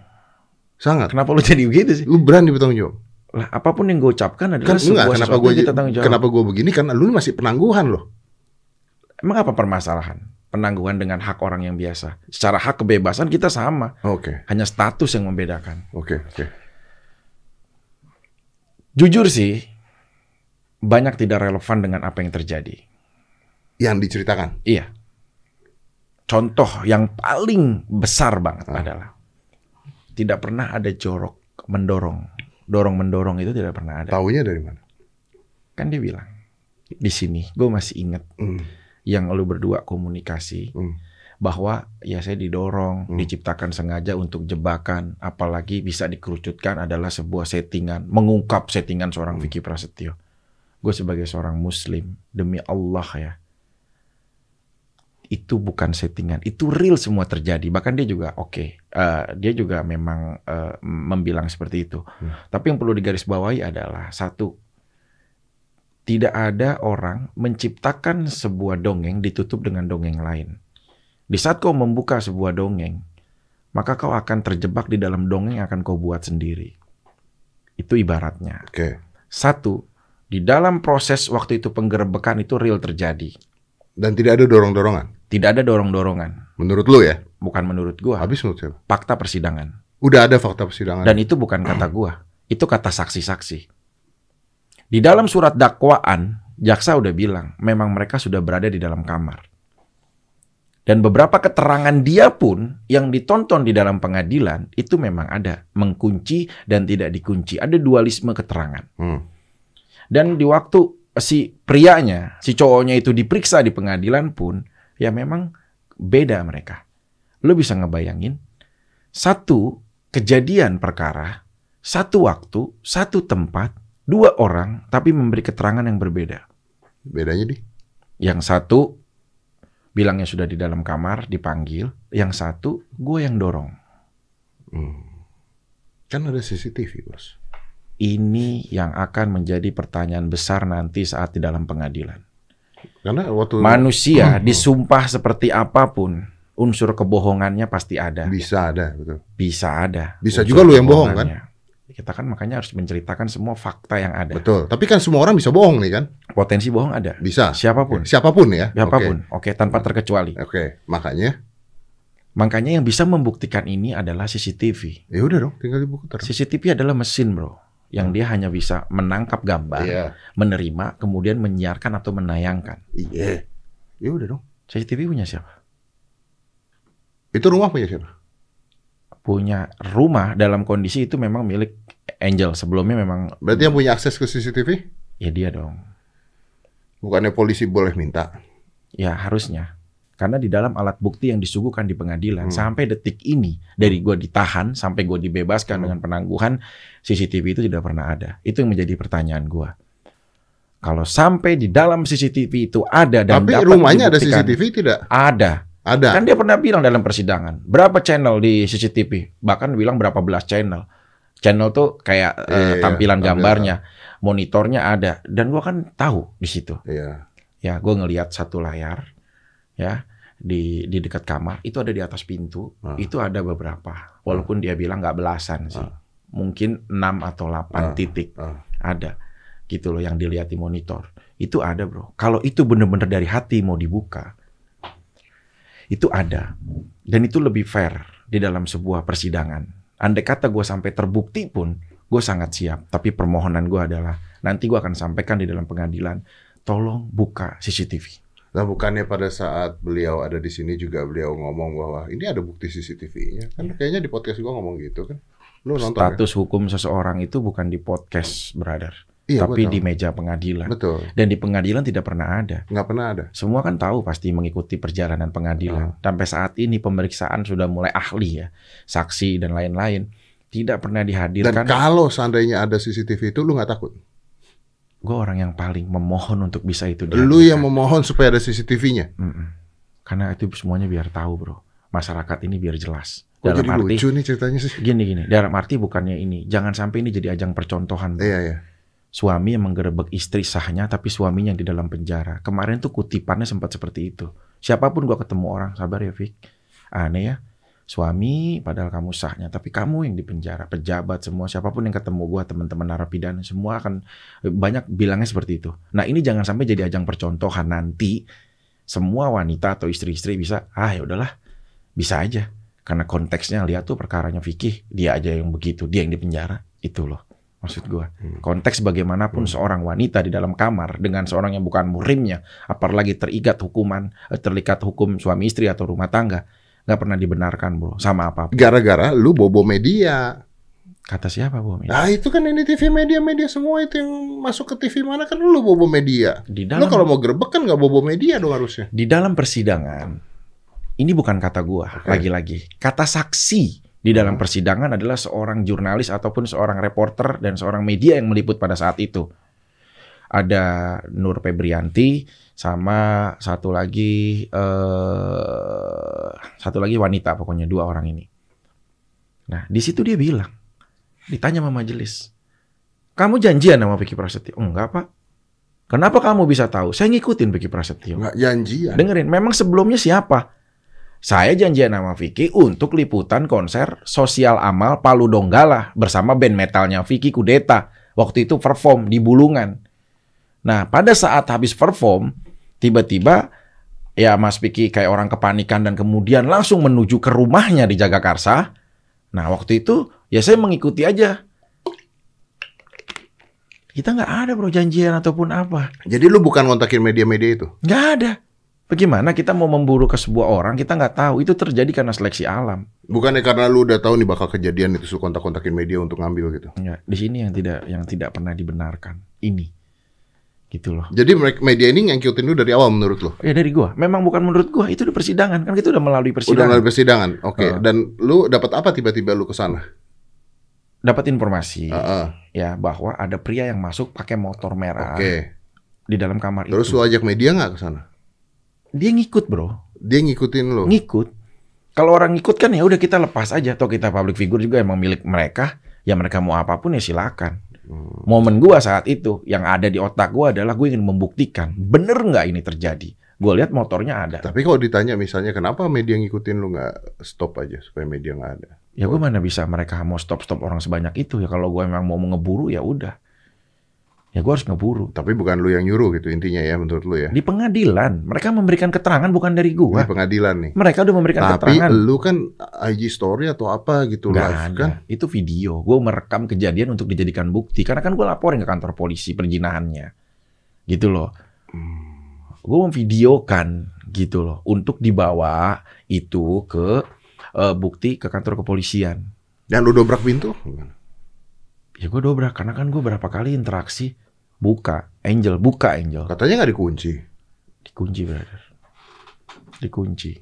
Sangat. Kenapa lu jadi begitu sih? Lu berani bertanggung jawab? Lah, apa pun yang gue ucapkan adalah Kan enggak, sebuah kenapa gua yang kita tanggung jawab. kenapa gua begini karena lu masih penangguhan loh. Emang apa permasalahan? Penangguhan dengan hak orang yang biasa. Secara hak kebebasan kita sama. Oke, Hanya status yang membedakan. oke, oke. Jujur sih, banyak tidak relevan dengan apa yang terjadi. Yang diceritakan. Iya. Contoh yang paling besar banget Ah. adalah tidak pernah ada jorok mendorong. Dorong mendorong itu tidak pernah ada. Taunya dari mana? Kan dia bilang di sini, gue masih ingat Hmm, yang lu berdua komunikasi hmm. bahwa ya saya didorong, Hmm. diciptakan sengaja untuk jebakan, apalagi bisa dikerucutkan adalah sebuah settingan, mengungkap settingan seorang Hmm. Vicky Prasetyo. Gue sebagai seorang Muslim demi Allah ya, itu bukan settingan, itu real semua terjadi. Bahkan dia juga oke, eh, dia juga memang eh, membilang seperti itu. Hmm. Tapi yang perlu digarisbawahi adalah satu, tidak ada orang menciptakan sebuah dongeng ditutup dengan dongeng lain. Di saat kau membuka sebuah dongeng, maka kau akan terjebak di dalam dongeng yang akan kau buat sendiri. Itu ibaratnya. Oke. Satu, di dalam proses waktu itu penggerebekan itu real terjadi. Dan tidak ada dorong-dorongan. Tidak ada dorong-dorongan. Menurut lu ya? Bukan menurut gua, Habis menurut siapa? fakta persidangan. Udah ada fakta persidangan. Dan itu bukan kata gua, itu kata saksi-saksi. Di dalam surat dakwaan, jaksa udah bilang memang mereka sudah berada di dalam kamar. Dan beberapa keterangan dia pun yang ditonton di dalam pengadilan itu memang ada mengkunci dan tidak dikunci. Ada dualisme keterangan. Hmm. Dan di waktu si prianya, si cowoknya itu diperiksa di pengadilan pun, ya memang beda mereka. Lo bisa ngebayangin, satu kejadian perkara, satu waktu, satu tempat, dua orang, tapi memberi keterangan yang berbeda. Bedanya di? Yang satu bilangnya sudah di dalam kamar, dipanggil. Yang satu, gue yang dorong. Hmm. Kan ada CCTV, Bos. Ini yang akan menjadi pertanyaan besar nanti saat di dalam pengadilan. Karena waktu Manusia Hmm. disumpah seperti apa pun, unsur kebohongannya pasti ada. bisa ada, betul. Bisa ada. Bisa unsur juga lu yang bohong, kan? Kita kan makanya harus menceritakan semua fakta yang ada. Betul. Tapi kan semua orang bisa bohong nih kan? Potensi bohong ada. Bisa. Siapa pun. Siapa pun ya. Siapa pun. Oke, tanpa terkecuali. Oke. Oke. Makanya Makanya yang bisa membuktikan ini adalah CCTV. ya udah dong, tinggal diputar. CCTV adalah mesin, Bro. Yang dia hanya bisa menangkap gambar, Iya. menerima, kemudian menyiarkan atau menayangkan. Iya. Ya udah dong. CCTV punya siapa? Itu rumah punya siapa? Punya rumah dalam kondisi itu memang milik Angel. Sebelumnya memang Berarti yang punya akses ke CCTV? ya dia dong. Bukannya polisi boleh minta? Ya harusnya. Karena di dalam alat bukti yang disuguhkan di pengadilan Hmm. sampai detik ini dari gua ditahan sampai gua dibebaskan Hmm. dengan penangguhan CCTV itu tidak pernah ada. Itu yang menjadi pertanyaan gua. Kalau sampai di dalam CCTV itu ada dan Tapi dapat rumahnya ada CCTV tidak? Ada. Ada. Kan dia pernah bilang dalam persidangan, berapa channel di CCTV? Bahkan bilang berapa belas channel. Channel tuh kayak eh, Iya, iya, tampilan tampilan. gambarnya, monitornya ada. Dan gua kan tahu di situ. Iya. Ya, gue ngelihat satu layar, ya di di dekat kamar itu ada di atas pintu, Ah. itu ada beberapa. Walaupun dia bilang nggak belasan sih, Ah. mungkin 6 atau 8 Ah. titik ada, gitu loh yang dilihat di monitor. Itu ada bro. Kalau itu bener-bener dari hati mau dibuka, itu ada. Dan itu lebih fair di dalam sebuah persidangan. Andai kata gue sampai terbukti pun, gue sangat siap. Tapi permohonan gue adalah nanti gue akan sampaikan di dalam pengadilan, tolong buka CCTV. Nah bukannya pada saat beliau ada di sini juga beliau ngomong bahwa ini ada bukti CCTV-nya kan kayaknya di podcast gua ngomong gitu kan lu nonton? Status hukum seseorang itu bukan di podcast, brother, Iya, tapi gua di meja pengadilan. betul Dan di pengadilan tidak pernah ada. nggak pernah ada Semua kan tahu pasti mengikuti perjalanan pengadilan. Sampai saat ini pemeriksaan sudah mulai ahli ya, saksi dan lain-lain. Tidak pernah dan dihadirkan. kalau seandainya ada CCTV itu lu nggak takut Gue orang yang paling memohon untuk bisa itu. lu yang dihadirkan. memohon supaya ada CCTV-nya Mm-mm. Karena itu semuanya biar tahu bro. Masyarakat ini biar jelas. Dalam jadi arti lucu nih ceritanya sih? gini gini, dalam arti bukannya ini, jangan sampai ini jadi ajang percontohan. Bro. Iya, iya. Suami yang menggerebek istri sahnya tapi suaminya yang di dalam penjara. Kemarin tuh kutipannya sempat seperti itu. Siapa pun gua ketemu orang, sabar ya Fik. Aneh ya. Suami padahal kamu sahnya, tapi kamu yang di penjara, pejabat semua, siapa pun yang ketemu gua, teman-teman narapidana semua akan banyak bilangnya seperti itu. Nah, ini jangan sampai jadi ajang percontohan nanti semua wanita atau istri-istri bisa, ah ya udahlah, bisa aja. Karena konteksnya lihat tuh perkaranya Vicky, dia aja yang begitu, dia yang di penjara, itu loh maksud gua. Konteks bagaimanapun seorang wanita di dalam kamar dengan seorang yang bukan murimnya, apalagi terikat hukuman, eh, terikat hukum suami istri atau rumah tangga, nggak pernah dibenarkan bro, sama apa. Gara-gara lu bobo media. Kata siapa bu? Nah itu kan ini TV media-media semua itu yang masuk ke TV mana kan lu bobo media. Di Lu dalam kalau mau gerbek kan nggak bobo media dong harusnya. di dalam persidangan ini bukan kata gua lagi-lagi kata saksi di dalam Hmm. persidangan adalah seorang jurnalis ataupun seorang reporter dan seorang media yang meliput pada saat itu ada Nur Febrianti sama satu lagi eh satu lagi wanita pokoknya dua orang ini nah di situ dia bilang ditanya sama majelis kamu janjian sama Vicky Prasetyo enggak pak kenapa kamu bisa tahu saya ngikutin Vicky Prasetyo Nggak janjian. Dengerin, memang sebelumnya siapa? Saya janjian sama Vicky untuk liputan konser Sosial Amal Palu Donggala bersama band metalnya Vicky Kudeta. Waktu itu perform di Bulungan. Nah, pada saat habis perform, tiba-tiba ya Mas Vicky kayak orang kepanikan dan kemudian langsung menuju ke rumahnya di Jagakarsa. Nah, waktu itu ya saya mengikuti aja. Kita nggak ada bro janjian ataupun apa. Jadi lu bukan ngontakin media-media itu. Nggak ada. Bagaimana kita mau memburu ke sebuah orang kita nggak tahu itu terjadi karena seleksi alam. Bukannya karena lu udah tahu nih bakal kejadian itu kontak-kontakin media untuk ngambil gitu. Ya, di sini yang tidak yang tidak pernah dibenarkan ini, gitu loh. Jadi media ini ngikutin lu dari awal menurut lu. Ya dari gua, memang bukan menurut gua itu di persidangan kan kita udah melalui Udah persidangan. melalui persidangan. Oke. Heeh. Dan lu dapat apa tiba-tiba lu ke sana? Dapat informasi Heeh. ya bahwa ada pria yang masuk pakai motor merah Oke. di dalam kamar Terus itu. lu ajak media nggak ke sana? Dia ngikut bro, Dia ngikutin lu. ngikut. Kalau orang ngikut kan ya udah kita lepas aja. Atau kita public figure juga emang milik mereka. Ya mereka mau apa pun ya silakan. Hmm. Momen gua saat itu yang ada di otak gua adalah gue ingin membuktikan bener nggak ini terjadi. Gue lihat motornya ada. Tapi kalau ditanya misalnya kenapa media ngikutin lu nggak stop aja supaya media nggak ada? Ya gue mana bisa mereka mau stop stop orang sebanyak itu ya kalau gue emang mau ngeburu ya udah. Ya gue harus ngeburu. Tapi bukan lu yang nyuruh gitu intinya ya menurut lu ya. Di pengadilan mereka memberikan keterangan bukan dari Di gua. pengadilan nih. Mereka udah memberikan Tapi keterangan. lu kan IG story atau apa gitu Nggak live ada. kan? Itu video. Gue merekam kejadian untuk dijadikan bukti. Karena kan gue laporin ke kantor polisi perjinahannya. Gitu loh. Hmm. Gue memvideokan gitu loh. Untuk dibawa itu ke eh, bukti ke kantor kepolisian. Dan lu dobrak pintu? Ya gue dobrak. Karena kan gue berapa kali interaksi. Buka. Angel. Buka Angel. Katanya nggak dikunci. Dikunci, brother. Dikunci.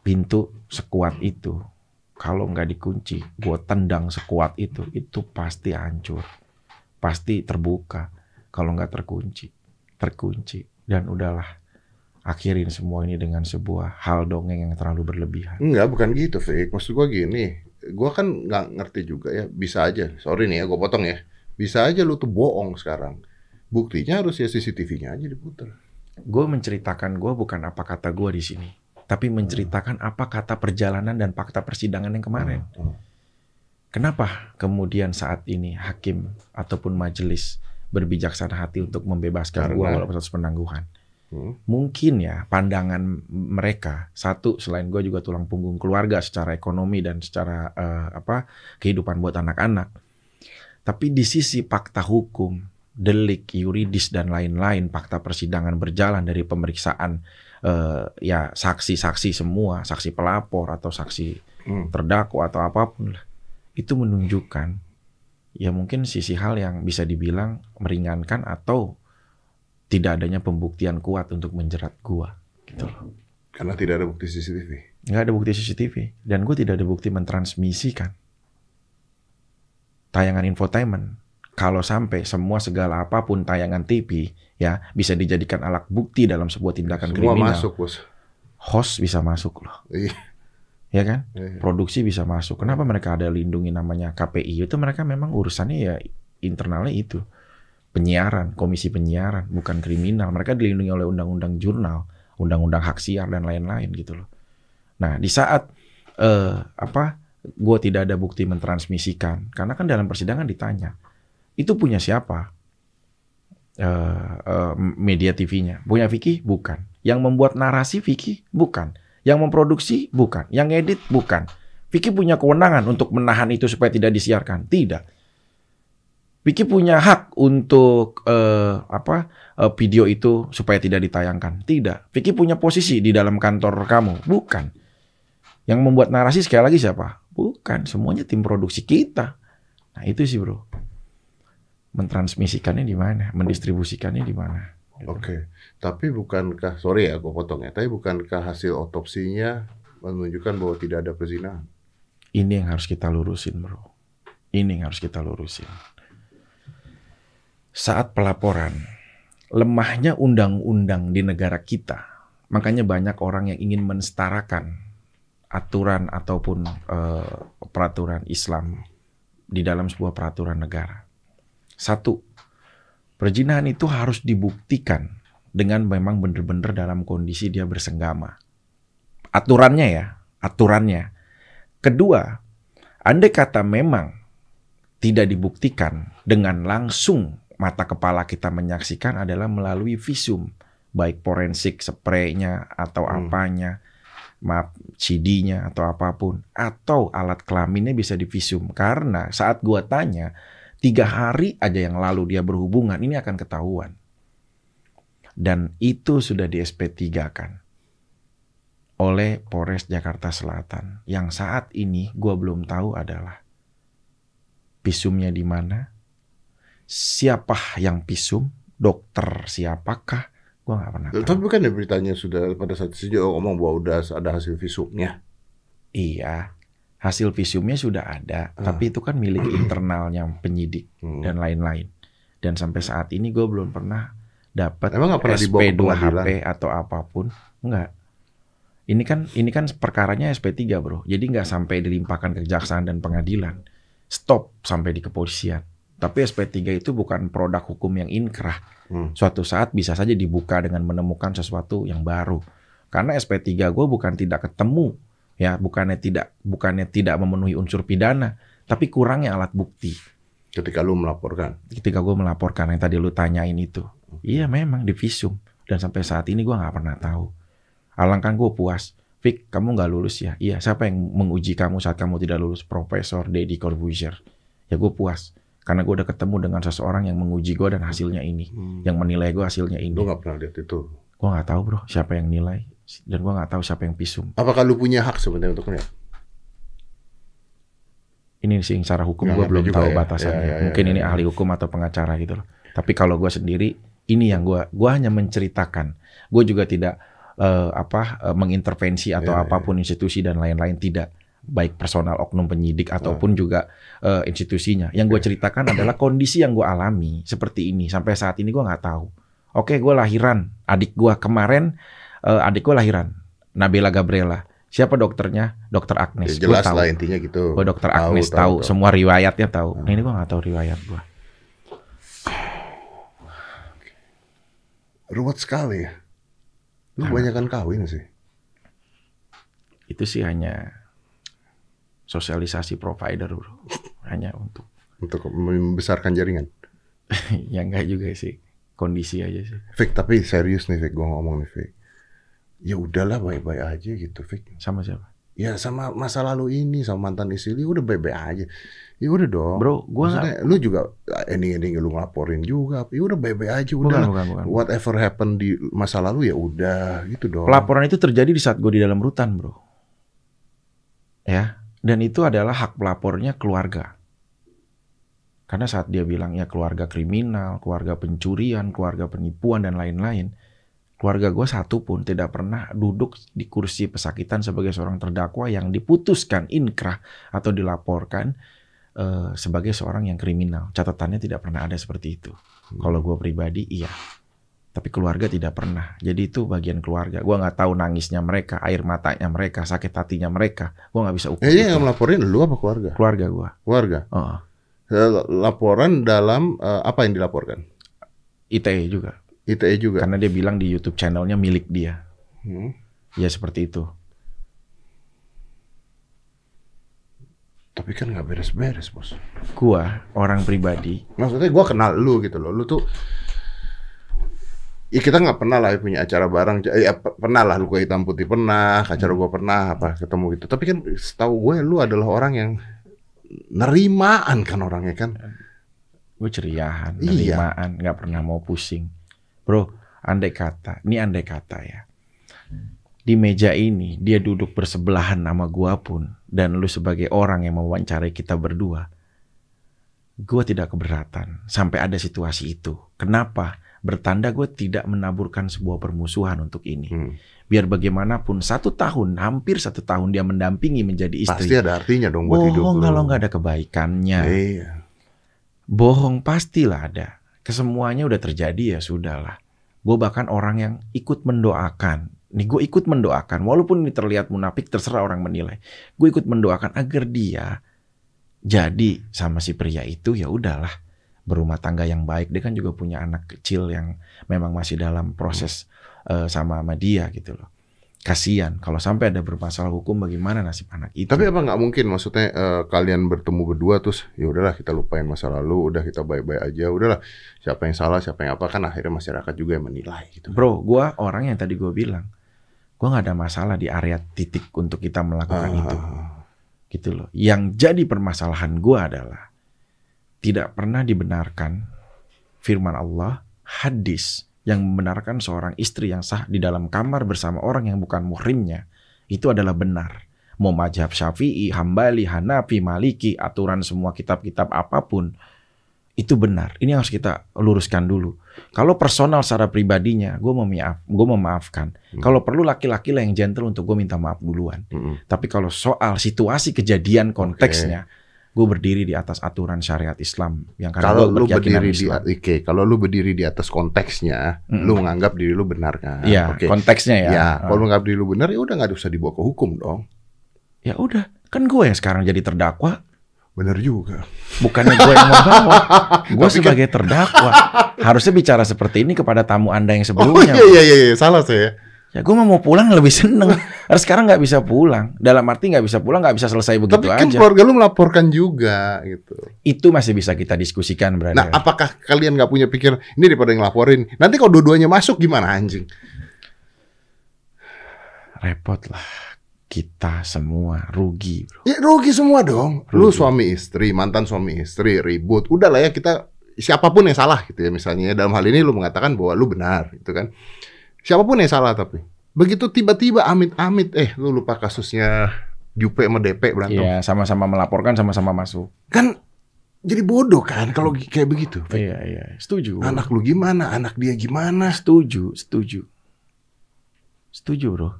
Pintu sekuat itu. Kalau nggak dikunci, gue tendang sekuat itu, itu pasti hancur. Pasti terbuka. Kalau nggak terkunci. Terkunci. Dan udahlah. Akhirin semua ini dengan sebuah hal dongeng yang terlalu berlebihan. Enggak, bukan gitu, Fik. Maksud gua gini, gua kan nggak ngerti juga ya. Bisa aja. Sorry nih ya, gua potong ya. Bisa aja lu tuh bohong sekarang. Buktinya harus ya CCTV-nya aja diputar. Gue menceritakan gue bukan apa kata gue di sini. Tapi menceritakan apa kata perjalanan dan fakta persidangan yang kemarin. Hmm. Kenapa kemudian saat ini hakim ataupun majelis berbijaksana hati untuk membebaskan Karena- gua walaupun status penangguhan? Hmm. Mungkin ya pandangan mereka satu selain gua juga tulang punggung keluarga secara ekonomi dan secara eh, apa kehidupan buat anak-anak. Tapi di sisi fakta hukum, delik, yuridis dan lain-lain, fakta persidangan berjalan dari pemeriksaan eh, ya saksi-saksi semua, saksi pelapor atau saksi Hmm. terdakwa atau apa pun lah itu menunjukkan ya mungkin sisi hal yang bisa dibilang meringankan atau tidak adanya pembuktian kuat untuk menjerat gua gitu loh. Karena tidak ada bukti CCTV. nggak ada bukti CCTV dan gue tidak ada bukti mentransmisikan tayangan infotainment kalau sampai semua segala apa pun tayangan TV ya bisa dijadikan alat bukti dalam sebuah tindakan Semua kriminal masuk, Bos. host bisa masuk loh Iya. ya kan? Iya. Produksi bisa masuk. Kenapa mereka ada lindungi namanya KPI? Itu mereka memang urusannya ya internalnya itu penyiaran, komisi penyiaran, bukan kriminal. Mereka dilindungi oleh undang-undang jurnal, undang-undang hak siar dan lain-lain gitu loh. Nah di saat eh, apa? Gue tidak ada bukti mentransmisikan, karena kan dalam persidangan ditanya, itu punya siapa? Eh, eh, media TV-nya punya Vicky bukan. Yang membuat narasi Vicky bukan. Yang memproduksi bukan. Yang edit bukan. Vicky punya kewenangan untuk menahan itu supaya tidak disiarkan. Tidak. Vicky punya hak untuk eh, apa eh, video itu supaya tidak ditayangkan. Tidak. Vicky punya posisi di dalam kantor kamu. Bukan. Yang membuat narasi sekali lagi siapa? Bukan. Semuanya tim produksi kita. Nah itu sih bro. Mentransmisikannya di mana? Mendistribusikannya di mana? Gitu. Oke, tapi bukankah sorry ya, aku potong ya. Tapi bukankah hasil otopsinya menunjukkan bahwa tidak ada perzinahan? Ini yang harus kita lurusin, bro. Ini yang harus kita lurusin. Saat pelaporan, lemahnya undang-undang di negara kita, makanya banyak orang yang ingin mensetarakan aturan ataupun eh, peraturan Islam di dalam sebuah peraturan negara. Satu, perzinahan itu harus dibuktikan dengan memang benar-benar dalam kondisi dia bersenggama. Aturannya ya, aturannya. Kedua, andai kata memang tidak dibuktikan dengan langsung mata kepala kita menyaksikan adalah melalui visum, baik forensik, spraynya atau Hmm. apanya, maaf CD-nya atau apa pun, atau alat kelaminnya bisa divisum. Karena saat gua tanya, tiga hari aja yang lalu dia berhubungan, ini akan ketahuan. Dan itu sudah di SP3 kan oleh Polres Jakarta Selatan. Yang saat ini gua belum tahu adalah visumnya di mana, siapa yang visum, dokter siapakah, gua nggak pernah tahu. Tapi bukan ya beritanya sudah pada saat itu juga ngomong bahwa udah ada hasil visumnya. Iya, hasil visumnya sudah ada, Ah. tapi itu kan milik internalnya penyidik Hmm. dan lain-lain. Dan sampai saat ini gue belum pernah dapat SP2 pengadilan? HP atau apa pun, enggak. Ini kan ini kan perkaranya SP3 bro, jadi nggak sampai dilimpahkan ke kejaksaan dan pengadilan, stop sampai di kepolisian. Tapi SP3 itu bukan produk hukum yang inkrah. Hmm. Suatu saat bisa saja dibuka dengan menemukan sesuatu yang baru. Karena SP3 gue bukan tidak ketemu, ya bukannya tidak bukannya tidak memenuhi unsur pidana, tapi kurangnya alat bukti. Ketika lu melaporkan. Ketika gue melaporkan yang tadi lu tanyain itu, iya memang di visum dan sampai saat ini gue nggak pernah tahu. Alangkah gue puas. Fik, kamu nggak lulus ya? Iya, siapa yang menguji kamu saat kamu tidak lulus? Profesor Deddy Corbuzier. Ya gue puas. Karena gue udah ketemu dengan seseorang yang menguji gue dan hasilnya ini. Hmm. Yang menilai gue hasilnya ini. Lu nggak pernah lihat itu. Gue nggak tahu bro, siapa yang nilai. Dan gue nggak tahu siapa yang visum. Apakah lu punya hak sebenarnya untuk melihat? Ini sih secara hukum gue belum tahu ya. batasannya. Ya, ya, ya, Mungkin ya, ini ya. ahli hukum atau pengacara gitu loh. Tapi kalau gue sendiri, ini yang gue, gue hanya menceritakan. Gue juga tidak eh, apa eh, mengintervensi atau Ya, ya. apa pun institusi dan lain-lain tidak. Baik personal oknum penyidik ataupun juga eh, institusinya. Yang gue ceritakan adalah kondisi yang gue alami seperti ini. Sampai saat ini gue nggak tahu. Oke, gue lahiran. Adik gue kemarin, eh, adik gue lahiran. Nabila Gabriela. Siapa dokternya? Dokter Agnes. Ya, Gua jelas tahu. lah intinya gitu. Gue dokter Tahu, Agnes tahu, tahu, tahu. semua riwayatnya tahu. Nah, ini gue nggak tahu riwayat gue. Ruwet sekali ya. Lu Nah. kebanyakan kawin sih. Itu sih hanya sosialisasi provider bro. Hanya untuk Untuk membesarkan jaringan. ya enggak juga sih. Kondisi aja sih. Fik, tapi serius nih Fik, gua ngomong nih Fik. Ya udahlah baik-baik aja gitu Fik. Sama siapa? Ya sama masa lalu ini sama mantan istri lu udah baik-baik aja. Ya udah dong. Bro, gue nggak. Maksudnya lu juga ending-ending lu ngelaporin juga. Ya udah baik-baik aja Bukan, udah. bukan, bukan. Whatever happen di masa lalu ya udah gitu dong. Pelaporan itu terjadi di saat gue di dalam rutan bro. Ya. Dan itu adalah hak pelapornya keluarga. Karena saat dia bilang ya keluarga kriminal, keluarga pencurian, keluarga penipuan dan lain-lain, keluarga gue satu pun tidak pernah duduk di kursi pesakitan sebagai seorang terdakwa yang diputuskan inkrah atau dilaporkan eh, sebagai seorang yang kriminal. Catatannya tidak pernah ada seperti itu. Kalau gue pribadi, iya, Tapi keluarga tidak pernah. Jadi itu bagian keluarga. Gua nggak tahu nangisnya mereka, air matanya mereka, sakit hatinya mereka. Gua nggak bisa ukur. Eh, iya, yang melaporin lu apa keluarga? Keluarga gua. Keluarga. Oh, Laporan dalam eh, apa yang dilaporkan? ITE juga. ITE juga. Karena dia bilang di YouTube channelnya milik dia. Hmm. Ya seperti itu. Tapi kan nggak beres-beres, bos. Gua orang pribadi. Maksudnya gua kenal lu gitu loh. Lu tuh Ya kita nggak pernah lah punya acara bareng. Eh, Ya, pernah lah lu ke hitam putih pernah, acara gua pernah apa ketemu gitu. Tapi kan setahu gue lu adalah orang yang nerimaan kan orangnya kan. Gue ceriahan, Iya. nerimaan, nggak pernah mau pusing. Bro, andai kata, ini andai kata ya. Di meja ini, dia duduk bersebelahan sama gua pun, dan lu sebagai orang yang mewawancarai kita berdua, gua tidak keberatan sampai ada situasi itu. Kenapa? Bertanda gue tidak menaburkan sebuah permusuhan untuk ini. Hmm. Biar bagaimanapun, satu tahun, hampir satu tahun dia mendampingi menjadi istri. Pasti ada artinya dong buat hidup Bohong kalau nggak ada kebaikannya. Iya. Bohong pastilah ada. Kesemuanya udah terjadi ya sudahlah. Gue bahkan orang yang ikut mendoakan. Nih gue ikut mendoakan. Walaupun ini terlihat munafik terserah orang menilai. Gue ikut mendoakan agar dia jadi sama si pria itu ya udahlah berumah tangga yang baik. Dia kan juga punya anak kecil yang memang masih dalam proses eh, sama sama dia gitu loh. Kasian kalau sampai ada bermasalah hukum bagaimana nasib anak itu. Tapi apa nggak mungkin maksudnya eh, kalian bertemu berdua terus ya udahlah kita lupain masa lalu, udah kita baik-baik aja, udahlah siapa yang salah, siapa yang apa kan akhirnya masyarakat juga yang menilai gitu. Bro, gua orang yang tadi gue bilang, gua nggak ada masalah di area titik untuk kita melakukan Ah, itu, gitu loh. Yang jadi permasalahan gua adalah tidak pernah dibenarkan firman Allah, hadis yang membenarkan seorang istri yang sah di dalam kamar bersama orang yang bukan muhrimnya itu adalah benar. Mau mazhab Syafi'i, Hambali, Hanafi, Maliki, aturan semua kitab-kitab apa pun itu benar. Ini harus kita luruskan dulu. Kalau personal secara pribadinya, gue memaaf, gue memaafkan. Hmm. Kalau perlu laki-laki lah yang gentle untuk gue minta maaf duluan. Mm-mm. Tapi kalau soal situasi kejadian konteksnya, gue berdiri di atas aturan syariat Islam yang karena Kalau lu berdiri di oke, kalau lu berdiri di atas konteksnya, Mm-mm. lu menganggap diri lu benar kan? Iya, Oke. konteksnya ya. Ya, kalau lu menganggap diri lu benar ya udah nggak usah dibawa ke hukum dong. Ya udah, kan gue yang sekarang jadi terdakwa, Bener juga. bukannya gue yang membawa. Gue Tapi kan- sebagai terdakwa harusnya bicara seperti ini kepada tamu anda yang Oh sebelumnya. iya iya iya, iya. salah saya. Ya gue mau pulang lebih seneng. Harus sekarang nggak bisa pulang. Dalam arti nggak bisa pulang, nggak bisa selesai begitu Tapi kan aja. keluarga lu melaporkan juga gitu. Itu masih bisa kita diskusikan berarti. Nah, apakah kalian nggak punya pikir ini daripada yang laporin? Nanti kalau dua-duanya masuk gimana anjing? Repot lah. Kita semua rugi, bro. Ya rugi semua dong. Lu Rugi. suami istri, mantan suami istri, ribut. Udah lah ya kita siapa pun yang salah gitu ya misalnya. Dalam hal ini lu mengatakan bahwa lu benar gitu kan. Siapa pun yang salah tapi begitu tiba-tiba amit-amit eh lu lupa kasusnya Jupe sama DP berantem. Iya, sama-sama melaporkan, sama-sama masuk. Kan jadi bodoh kan kalau kayak begitu. Iya, iya. Setuju. Anak lu gimana? Anak dia gimana? Setuju, setuju. Setuju, bro.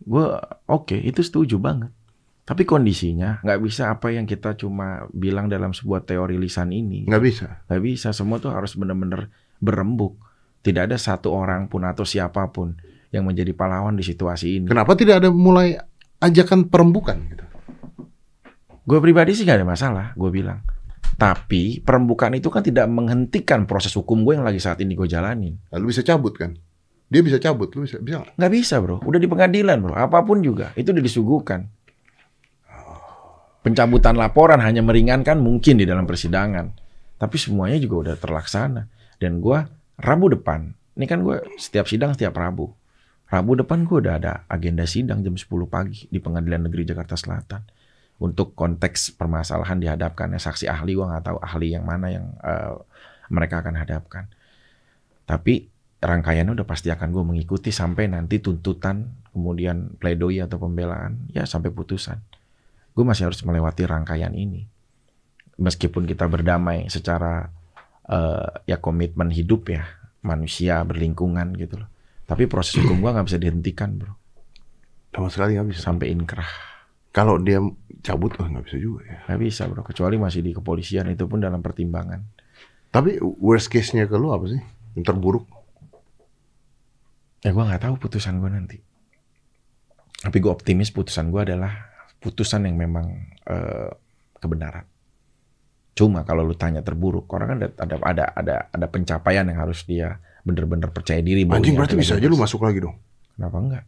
Gue oke, itu setuju banget. Tapi kondisinya nggak bisa apa yang kita cuma bilang dalam sebuah teori lisan ini. Nggak bisa. Nggak bisa. Semua tuh harus benar-benar berembuk. Tidak ada satu orang pun atau siapa pun yang menjadi pahlawan di situasi ini. Kenapa tidak ada mulai ajakan perembukan gitu? Gue pribadi sih nggak ada masalah, gue bilang. Tapi perembukan itu kan tidak menghentikan proses hukum gue yang lagi saat ini gue jalanin. Lalu bisa cabut kan? Dia bisa cabut, lu bisa bisa nggak? Nggak bisa bro, udah di pengadilan bro, apa pun juga itu udah disuguhkan. Pencabutan laporan hanya meringankan mungkin di dalam persidangan, tapi semuanya juga udah terlaksana. Dan gua Rabu depan, ini kan gue setiap sidang setiap Rabu. Rabu depan gue udah ada agenda sidang jam 10 pagi di Pengadilan Negeri Jakarta Selatan. Untuk konteks permasalahan dihadapkannya saksi ahli, gua nggak tahu ahli yang mana yang eh, mereka akan hadapkan. Tapi rangkaiannya udah pasti akan gue mengikuti sampai nanti tuntutan, kemudian pledoi atau pembelaan, ya sampai putusan. Gue masih harus melewati rangkaian ini. Meskipun kita berdamai secara eh, ya komitmen hidup ya, manusia berlingkungan gitu loh. Tapi proses hukum gue nggak bisa dihentikan bro, Sama sekali nggak bisa. sampai inkrah. Kalau dia cabut, oh nggak bisa juga ya. Nggak bisa bro, kecuali masih di kepolisian itu pun dalam pertimbangan. Tapi worst case-nya ke lu apa sih? Yang terburuk? Ya gue nggak tahu putusan gue nanti. Tapi gue optimis putusan gue adalah putusan yang memang eh, kebenaran. Cuma kalau lu tanya terburuk, orang kan ada ada ada ada, pencapaian yang harus dia bener-bener percaya diri. Anjing berarti bisa aja lu masuk lagi dong. Kenapa enggak?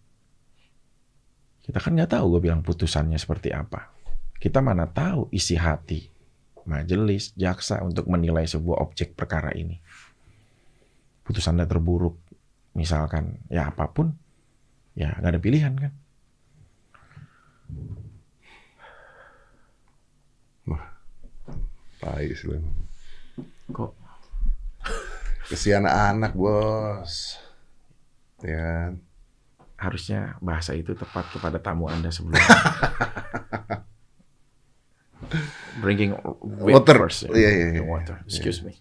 Kita kan nggak tahu gue bilang putusannya seperti apa. Kita mana tahu isi hati majelis, jaksa untuk menilai sebuah objek perkara ini. Putusannya terburuk, misalkan ya apa pun, ya nggak ada pilihan kan. Tai sih lu. Kok Kesian anak bos. Ya. harusnya bahasa itu tepat kepada tamu anda sebelumnya. Bringing Water. first, ya. Iya, iya, iya. Water. Excuse me.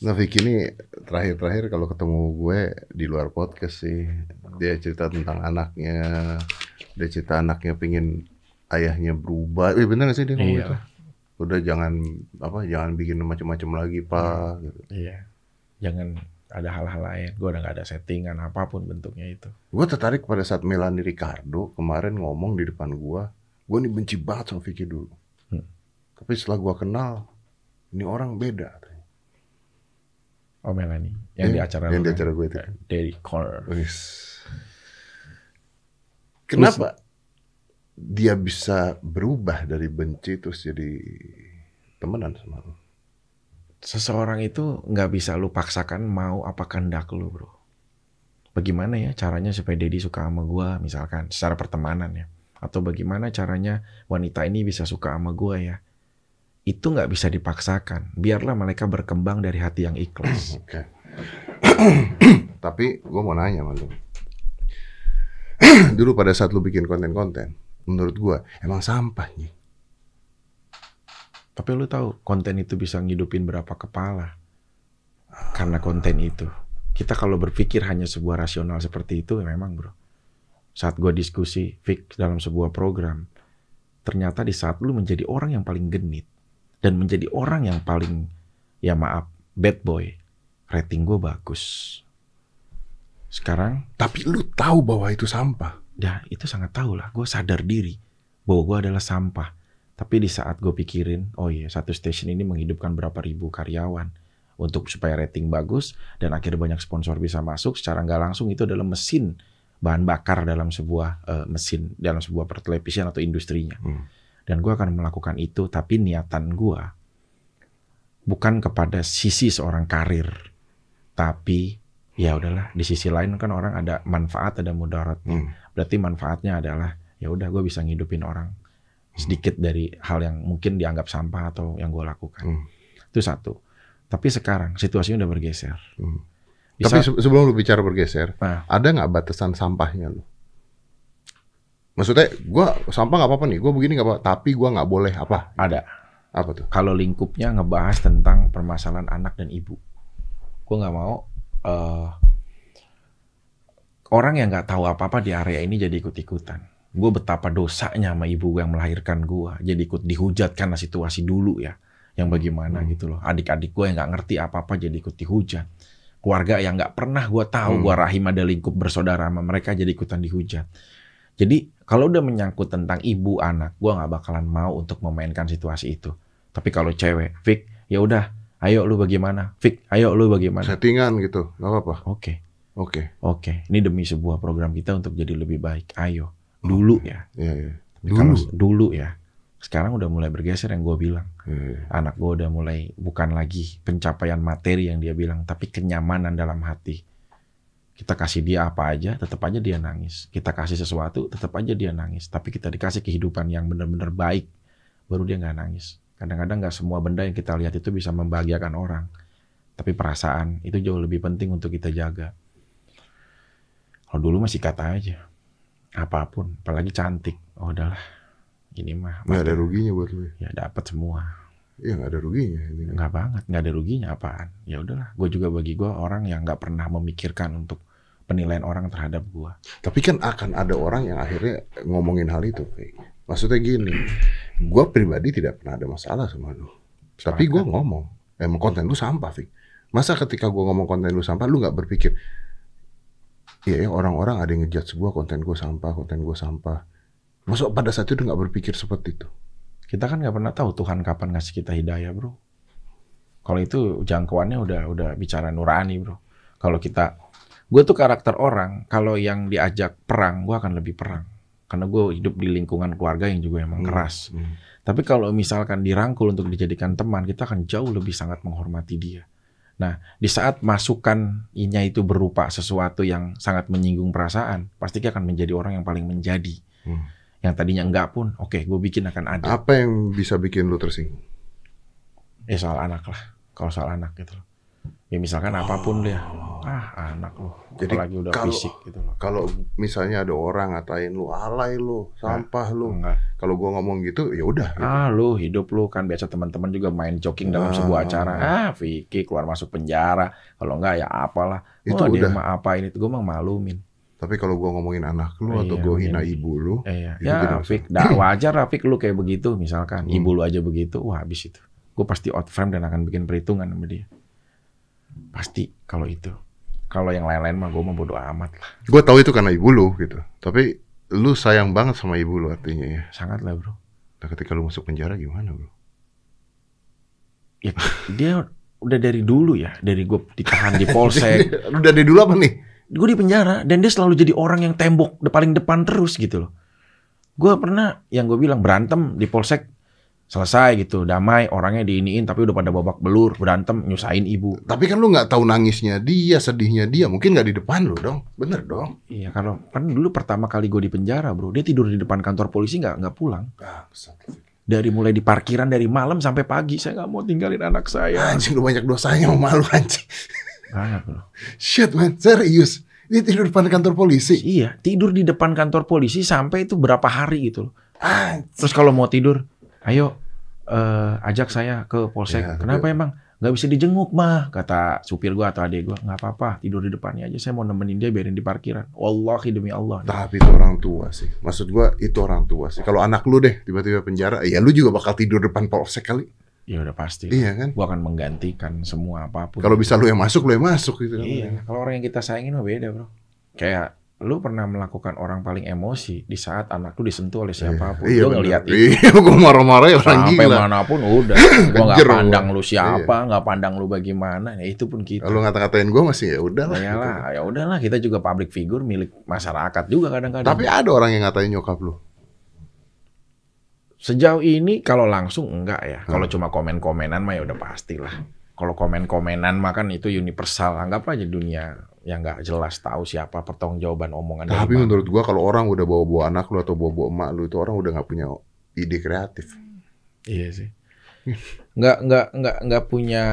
Nah Vicky ini terakhir-terakhir kalau ketemu gue di luar podcast sih. Dia cerita tentang anaknya. Dia cerita anaknya pingin ayahnya berubah. Eh bener gak sih dia ngomong Iya. gitu? Udah jangan apa jangan bikin macam-macam lagi pak. Gitu. Iya. Jangan ada hal-hal lain. Gue udah gak ada settingan apa pun bentuknya itu. Gue tertarik pada saat Melanie Ricardo kemarin ngomong di depan gue. Gue nih benci banget sama Vicky dulu. Hmm. Tapi setelah gue kenal, ini orang beda. Oh Melanie. Yang di Iya, acara yang di kan? acara gue itu. Daddy Corner. Kenapa dia bisa berubah dari benci terus jadi temenan sama lu? Seseorang itu nggak bisa lu paksakan mau apa kehendak lu bro. Bagaimana ya caranya supaya Daddy suka sama gua misalkan secara pertemanan ya. Atau bagaimana caranya wanita ini bisa suka sama gua ya. Itu nggak bisa dipaksakan. Biarlah mereka berkembang dari hati yang ikhlas. Oke. Tapi gue mau nanya sama lu. Dulu pada saat lu bikin konten-konten, menurut gue emang sampah nih. Tapi lu tahu konten itu bisa ngidupin berapa kepala karena konten itu. Kita kalau berpikir hanya sebuah rasional seperti itu, ya memang bro. Saat gua diskusi fix dalam sebuah program, ternyata di saat lu menjadi orang yang paling genit dan menjadi orang yang paling, ya maaf, bad boy, rating gue bagus. Sekarang, Tapi lu tahu bahwa itu sampah. Ya itu sangat tahu lah. Gue sadar diri bahwa gue adalah sampah. Tapi di saat gue pikirin, oh iya satu station ini menghidupkan berapa ribu karyawan untuk supaya rating bagus dan akhirnya banyak sponsor bisa masuk secara nggak langsung itu adalah mesin bahan bakar dalam sebuah eh, mesin dalam sebuah pertelevisian atau industrinya. Hmm. Dan gue akan melakukan itu, tapi niatan gue bukan kepada sisi seorang karir, tapi ya udahlah di sisi lain kan orang ada manfaat ada mudarat Hmm. Berarti manfaatnya adalah ya udah gue bisa ngidupin orang sedikit dari hal yang mungkin dianggap sampah atau yang gue lakukan Hmm. itu satu tapi sekarang situasinya udah bergeser Hmm. Di Tapi sebelum lu bicara bergeser, Nah. ada nggak batasan sampahnya lu? Maksudnya, gua sampah nggak apa-apa nih, gua begini nggak apa, tapi gua nggak boleh apa? ada Apa tuh? kalau lingkupnya ngebahas tentang permasalahan anak dan ibu gue nggak mau eh, orang yang nggak tahu apa-apa di area ini jadi ikut-ikutan. Gue betapa dosanya sama ibu yang melahirkan gue jadi ikut dihujat karena situasi dulu ya yang bagaimana Hmm. gitu loh. Adik-adik gue yang nggak ngerti apa-apa jadi ikut dihujat. Keluarga yang nggak pernah gue tahu Hmm. gue rahim ada lingkup bersaudara sama mereka jadi ikutan dihujat. Jadi kalau udah menyangkut tentang ibu anak gue nggak bakalan mau untuk memainkan situasi itu. Tapi kalau cewek Vic ya udah ayo lu bagaimana? Vic ayo lu bagaimana? Settingan gitu, nggak apa-apa. oke Oke, oke ini demi sebuah program kita untuk jadi lebih baik. Ayo dulu ya. Iya iya. Tapi kalau Dulu. dulu ya. Sekarang udah mulai bergeser yang gue bilang. Iya, iya. anak gue udah mulai bukan lagi pencapaian materi yang dia bilang tapi kenyamanan dalam hati. Kita kasih dia apa aja tetap aja dia nangis. Kita kasih sesuatu tetap aja dia nangis. Tapi kita dikasih kehidupan yang benar-benar baik baru dia nggak nangis. Kadang-kadang nggak semua benda yang kita lihat itu bisa membahagiakan orang. Tapi perasaan itu jauh lebih penting untuk kita jaga kalau dulu masih kata aja apa pun apalagi cantik oh udahlah ini mah Nggak ada ruginya buat lu. ya dapat semua Iya nggak ada ruginya. ini. nggak banget nggak ada ruginya apaan ya udahlah gue juga bagi gue orang yang nggak pernah memikirkan untuk penilaian orang terhadap gue Tapi kan akan ada orang yang akhirnya ngomongin hal itu. Maksudnya gini, gue pribadi tidak pernah ada masalah sama lu. Tapi gue ngomong, emang konten lu sampah, Fik. Masa ketika gue ngomong konten lu sampah, lu nggak berpikir, Iya, ya, orang-orang ada yang ngejudge gue konten gue sampah, konten gue sampah. Masuk pada saat itu udah nggak berpikir seperti itu. Kita kan nggak pernah tahu Tuhan kapan ngasih kita hidayah, bro. Kalau itu jangkauannya udah udah bicara nurani, bro. Kalau kita, gue tuh karakter orang. Kalau yang diajak perang, gue akan lebih perang. Karena gue hidup di lingkungan keluarga yang juga emang keras. Hmm. Tapi kalau misalkan dirangkul untuk dijadikan teman, kita akan jauh lebih sangat menghormati dia. Nah, di saat masukannya itu berupa sesuatu yang sangat menyinggung perasaan, pasti dia akan menjadi orang yang paling menjadi. Hmm. Yang tadinya enggak pun, oke, gue bikin akan ada. Apa yang bisa bikin lu tersinggung? Ya soal anak lah, kalau soal anak gitu loh. Ya misalkan apa pun dia, ah anak loh, Jadi apalagi udah kalau- fisik gitu loh. Kalau misalnya ada orang ngatain lu alay lu, sampah lu. Enggak. Kalau gua ngomong gitu, ya udah. gitu. Ah lu hidup lu kan biasa teman-teman juga main joking dalam Ah. sebuah acara. Ah Vicky keluar masuk penjara. Kalau enggak ya apalah. Itu oh, udah. mah apa ini gue mah malumin. Tapi kalau gua ngomongin anak lu atau Iya, gua iya. hina ibu lu, Eh, ya, Itu ya Fik, dah wajar lah Fik lu kayak begitu misalkan. Hmm. Ibu lu aja begitu, wah habis itu. Gue pasti out frame dan akan bikin perhitungan sama dia. Pasti kalau itu. Kalau yang lain-lain mah gue mah bodo amat lah. gua tahu itu karena ibu lu gitu. Tapi lu sayang banget sama ibu lu artinya ya. Sangat lah bro. Nah, ketika lu masuk penjara gimana, bro? Ya, dia udah dari dulu ya. Dari gue ditahan di polsek. lu dari dulu apa nih? gue di penjara dan dia selalu jadi orang yang tembok paling depan terus gitu loh. Gue pernah yang gue bilang berantem di polsek selesai gitu damai orangnya diiniin tapi udah pada babak belur berantem nyusahin ibu. Tapi kan lu nggak tahu nangisnya dia, sedihnya dia. Mungkin nggak di depan lu dong. Bener dong. Iya kalau kan dulu pertama kali gue di penjara bro dia tidur di depan kantor polisi nggak nggak pulang dari mulai di parkiran dari malam sampai pagi saya nggak mau tinggalin anak saya. Anjing lu banyak dosanya sama lu anjing. Banget bro. Shit man, serius. Dia tidur depan kantor polisi. Iya tidur di depan kantor polisi sampai itu berapa hari gitu loh. Anjing. Terus kalau mau tidur, ayo eh, ajak saya ke polsek. Ya, Kenapa emang? Nggak bisa dijenguk mah, kata supir gua atau adik gua. Nggak apa-apa, tidur di depannya aja. Saya mau nemenin dia biarin di parkiran. Wallahi demi Allah. Tapi itu orang tua sih. Maksud gua itu orang tua sih. Kalau anak lu deh tiba-tiba penjara, ya lu juga bakal tidur depan polsek kali. Ya udah pasti. Iya kan? Gua akan menggantikan semua apa pun. Kalau bisa lu yang masuk, lu yang masuk gitu. Iya, kalau orang yang kita sayangin mah beda, Bro. Kayak lu pernah melakukan orang paling emosi di saat anak lu disentuh oleh siapa pun. Iya, lu bener. ngeliat itu. Iya, gua marah-marah ya orang Sampai gila. mana pun udah. Kejer gua. pandang lu siapa, nggak pandang lu bagaimana. Ya itu pun kita. Kalau ngata-ngatain gua masih ya udah lah. Ya gitu. lah, ya udahlah kita juga public figure milik masyarakat juga kadang-kadang. Tapi ada orang yang ngatain nyokap lu. sejauh ini kalau langsung enggak ya. Kalau Hmm. cuma komen-komenan mah ya udah pastilah. Kalau komen-komenan mah kan itu universal. Anggap aja dunia yang nggak jelas tahu siapa pertanggungjawaban omongan dari Tapi mana. menurut gua kalau orang udah bawa-bawa anak lu atau bawa-bawa emak lu itu orang udah nggak punya ide kreatif. Iya sih. Nggak nggak nggak nggak punya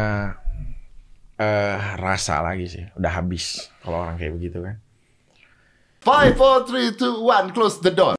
eh rasa lagi sih. Udah habis kalau orang kayak begitu kan. Five, four, three, two, one. Close the door.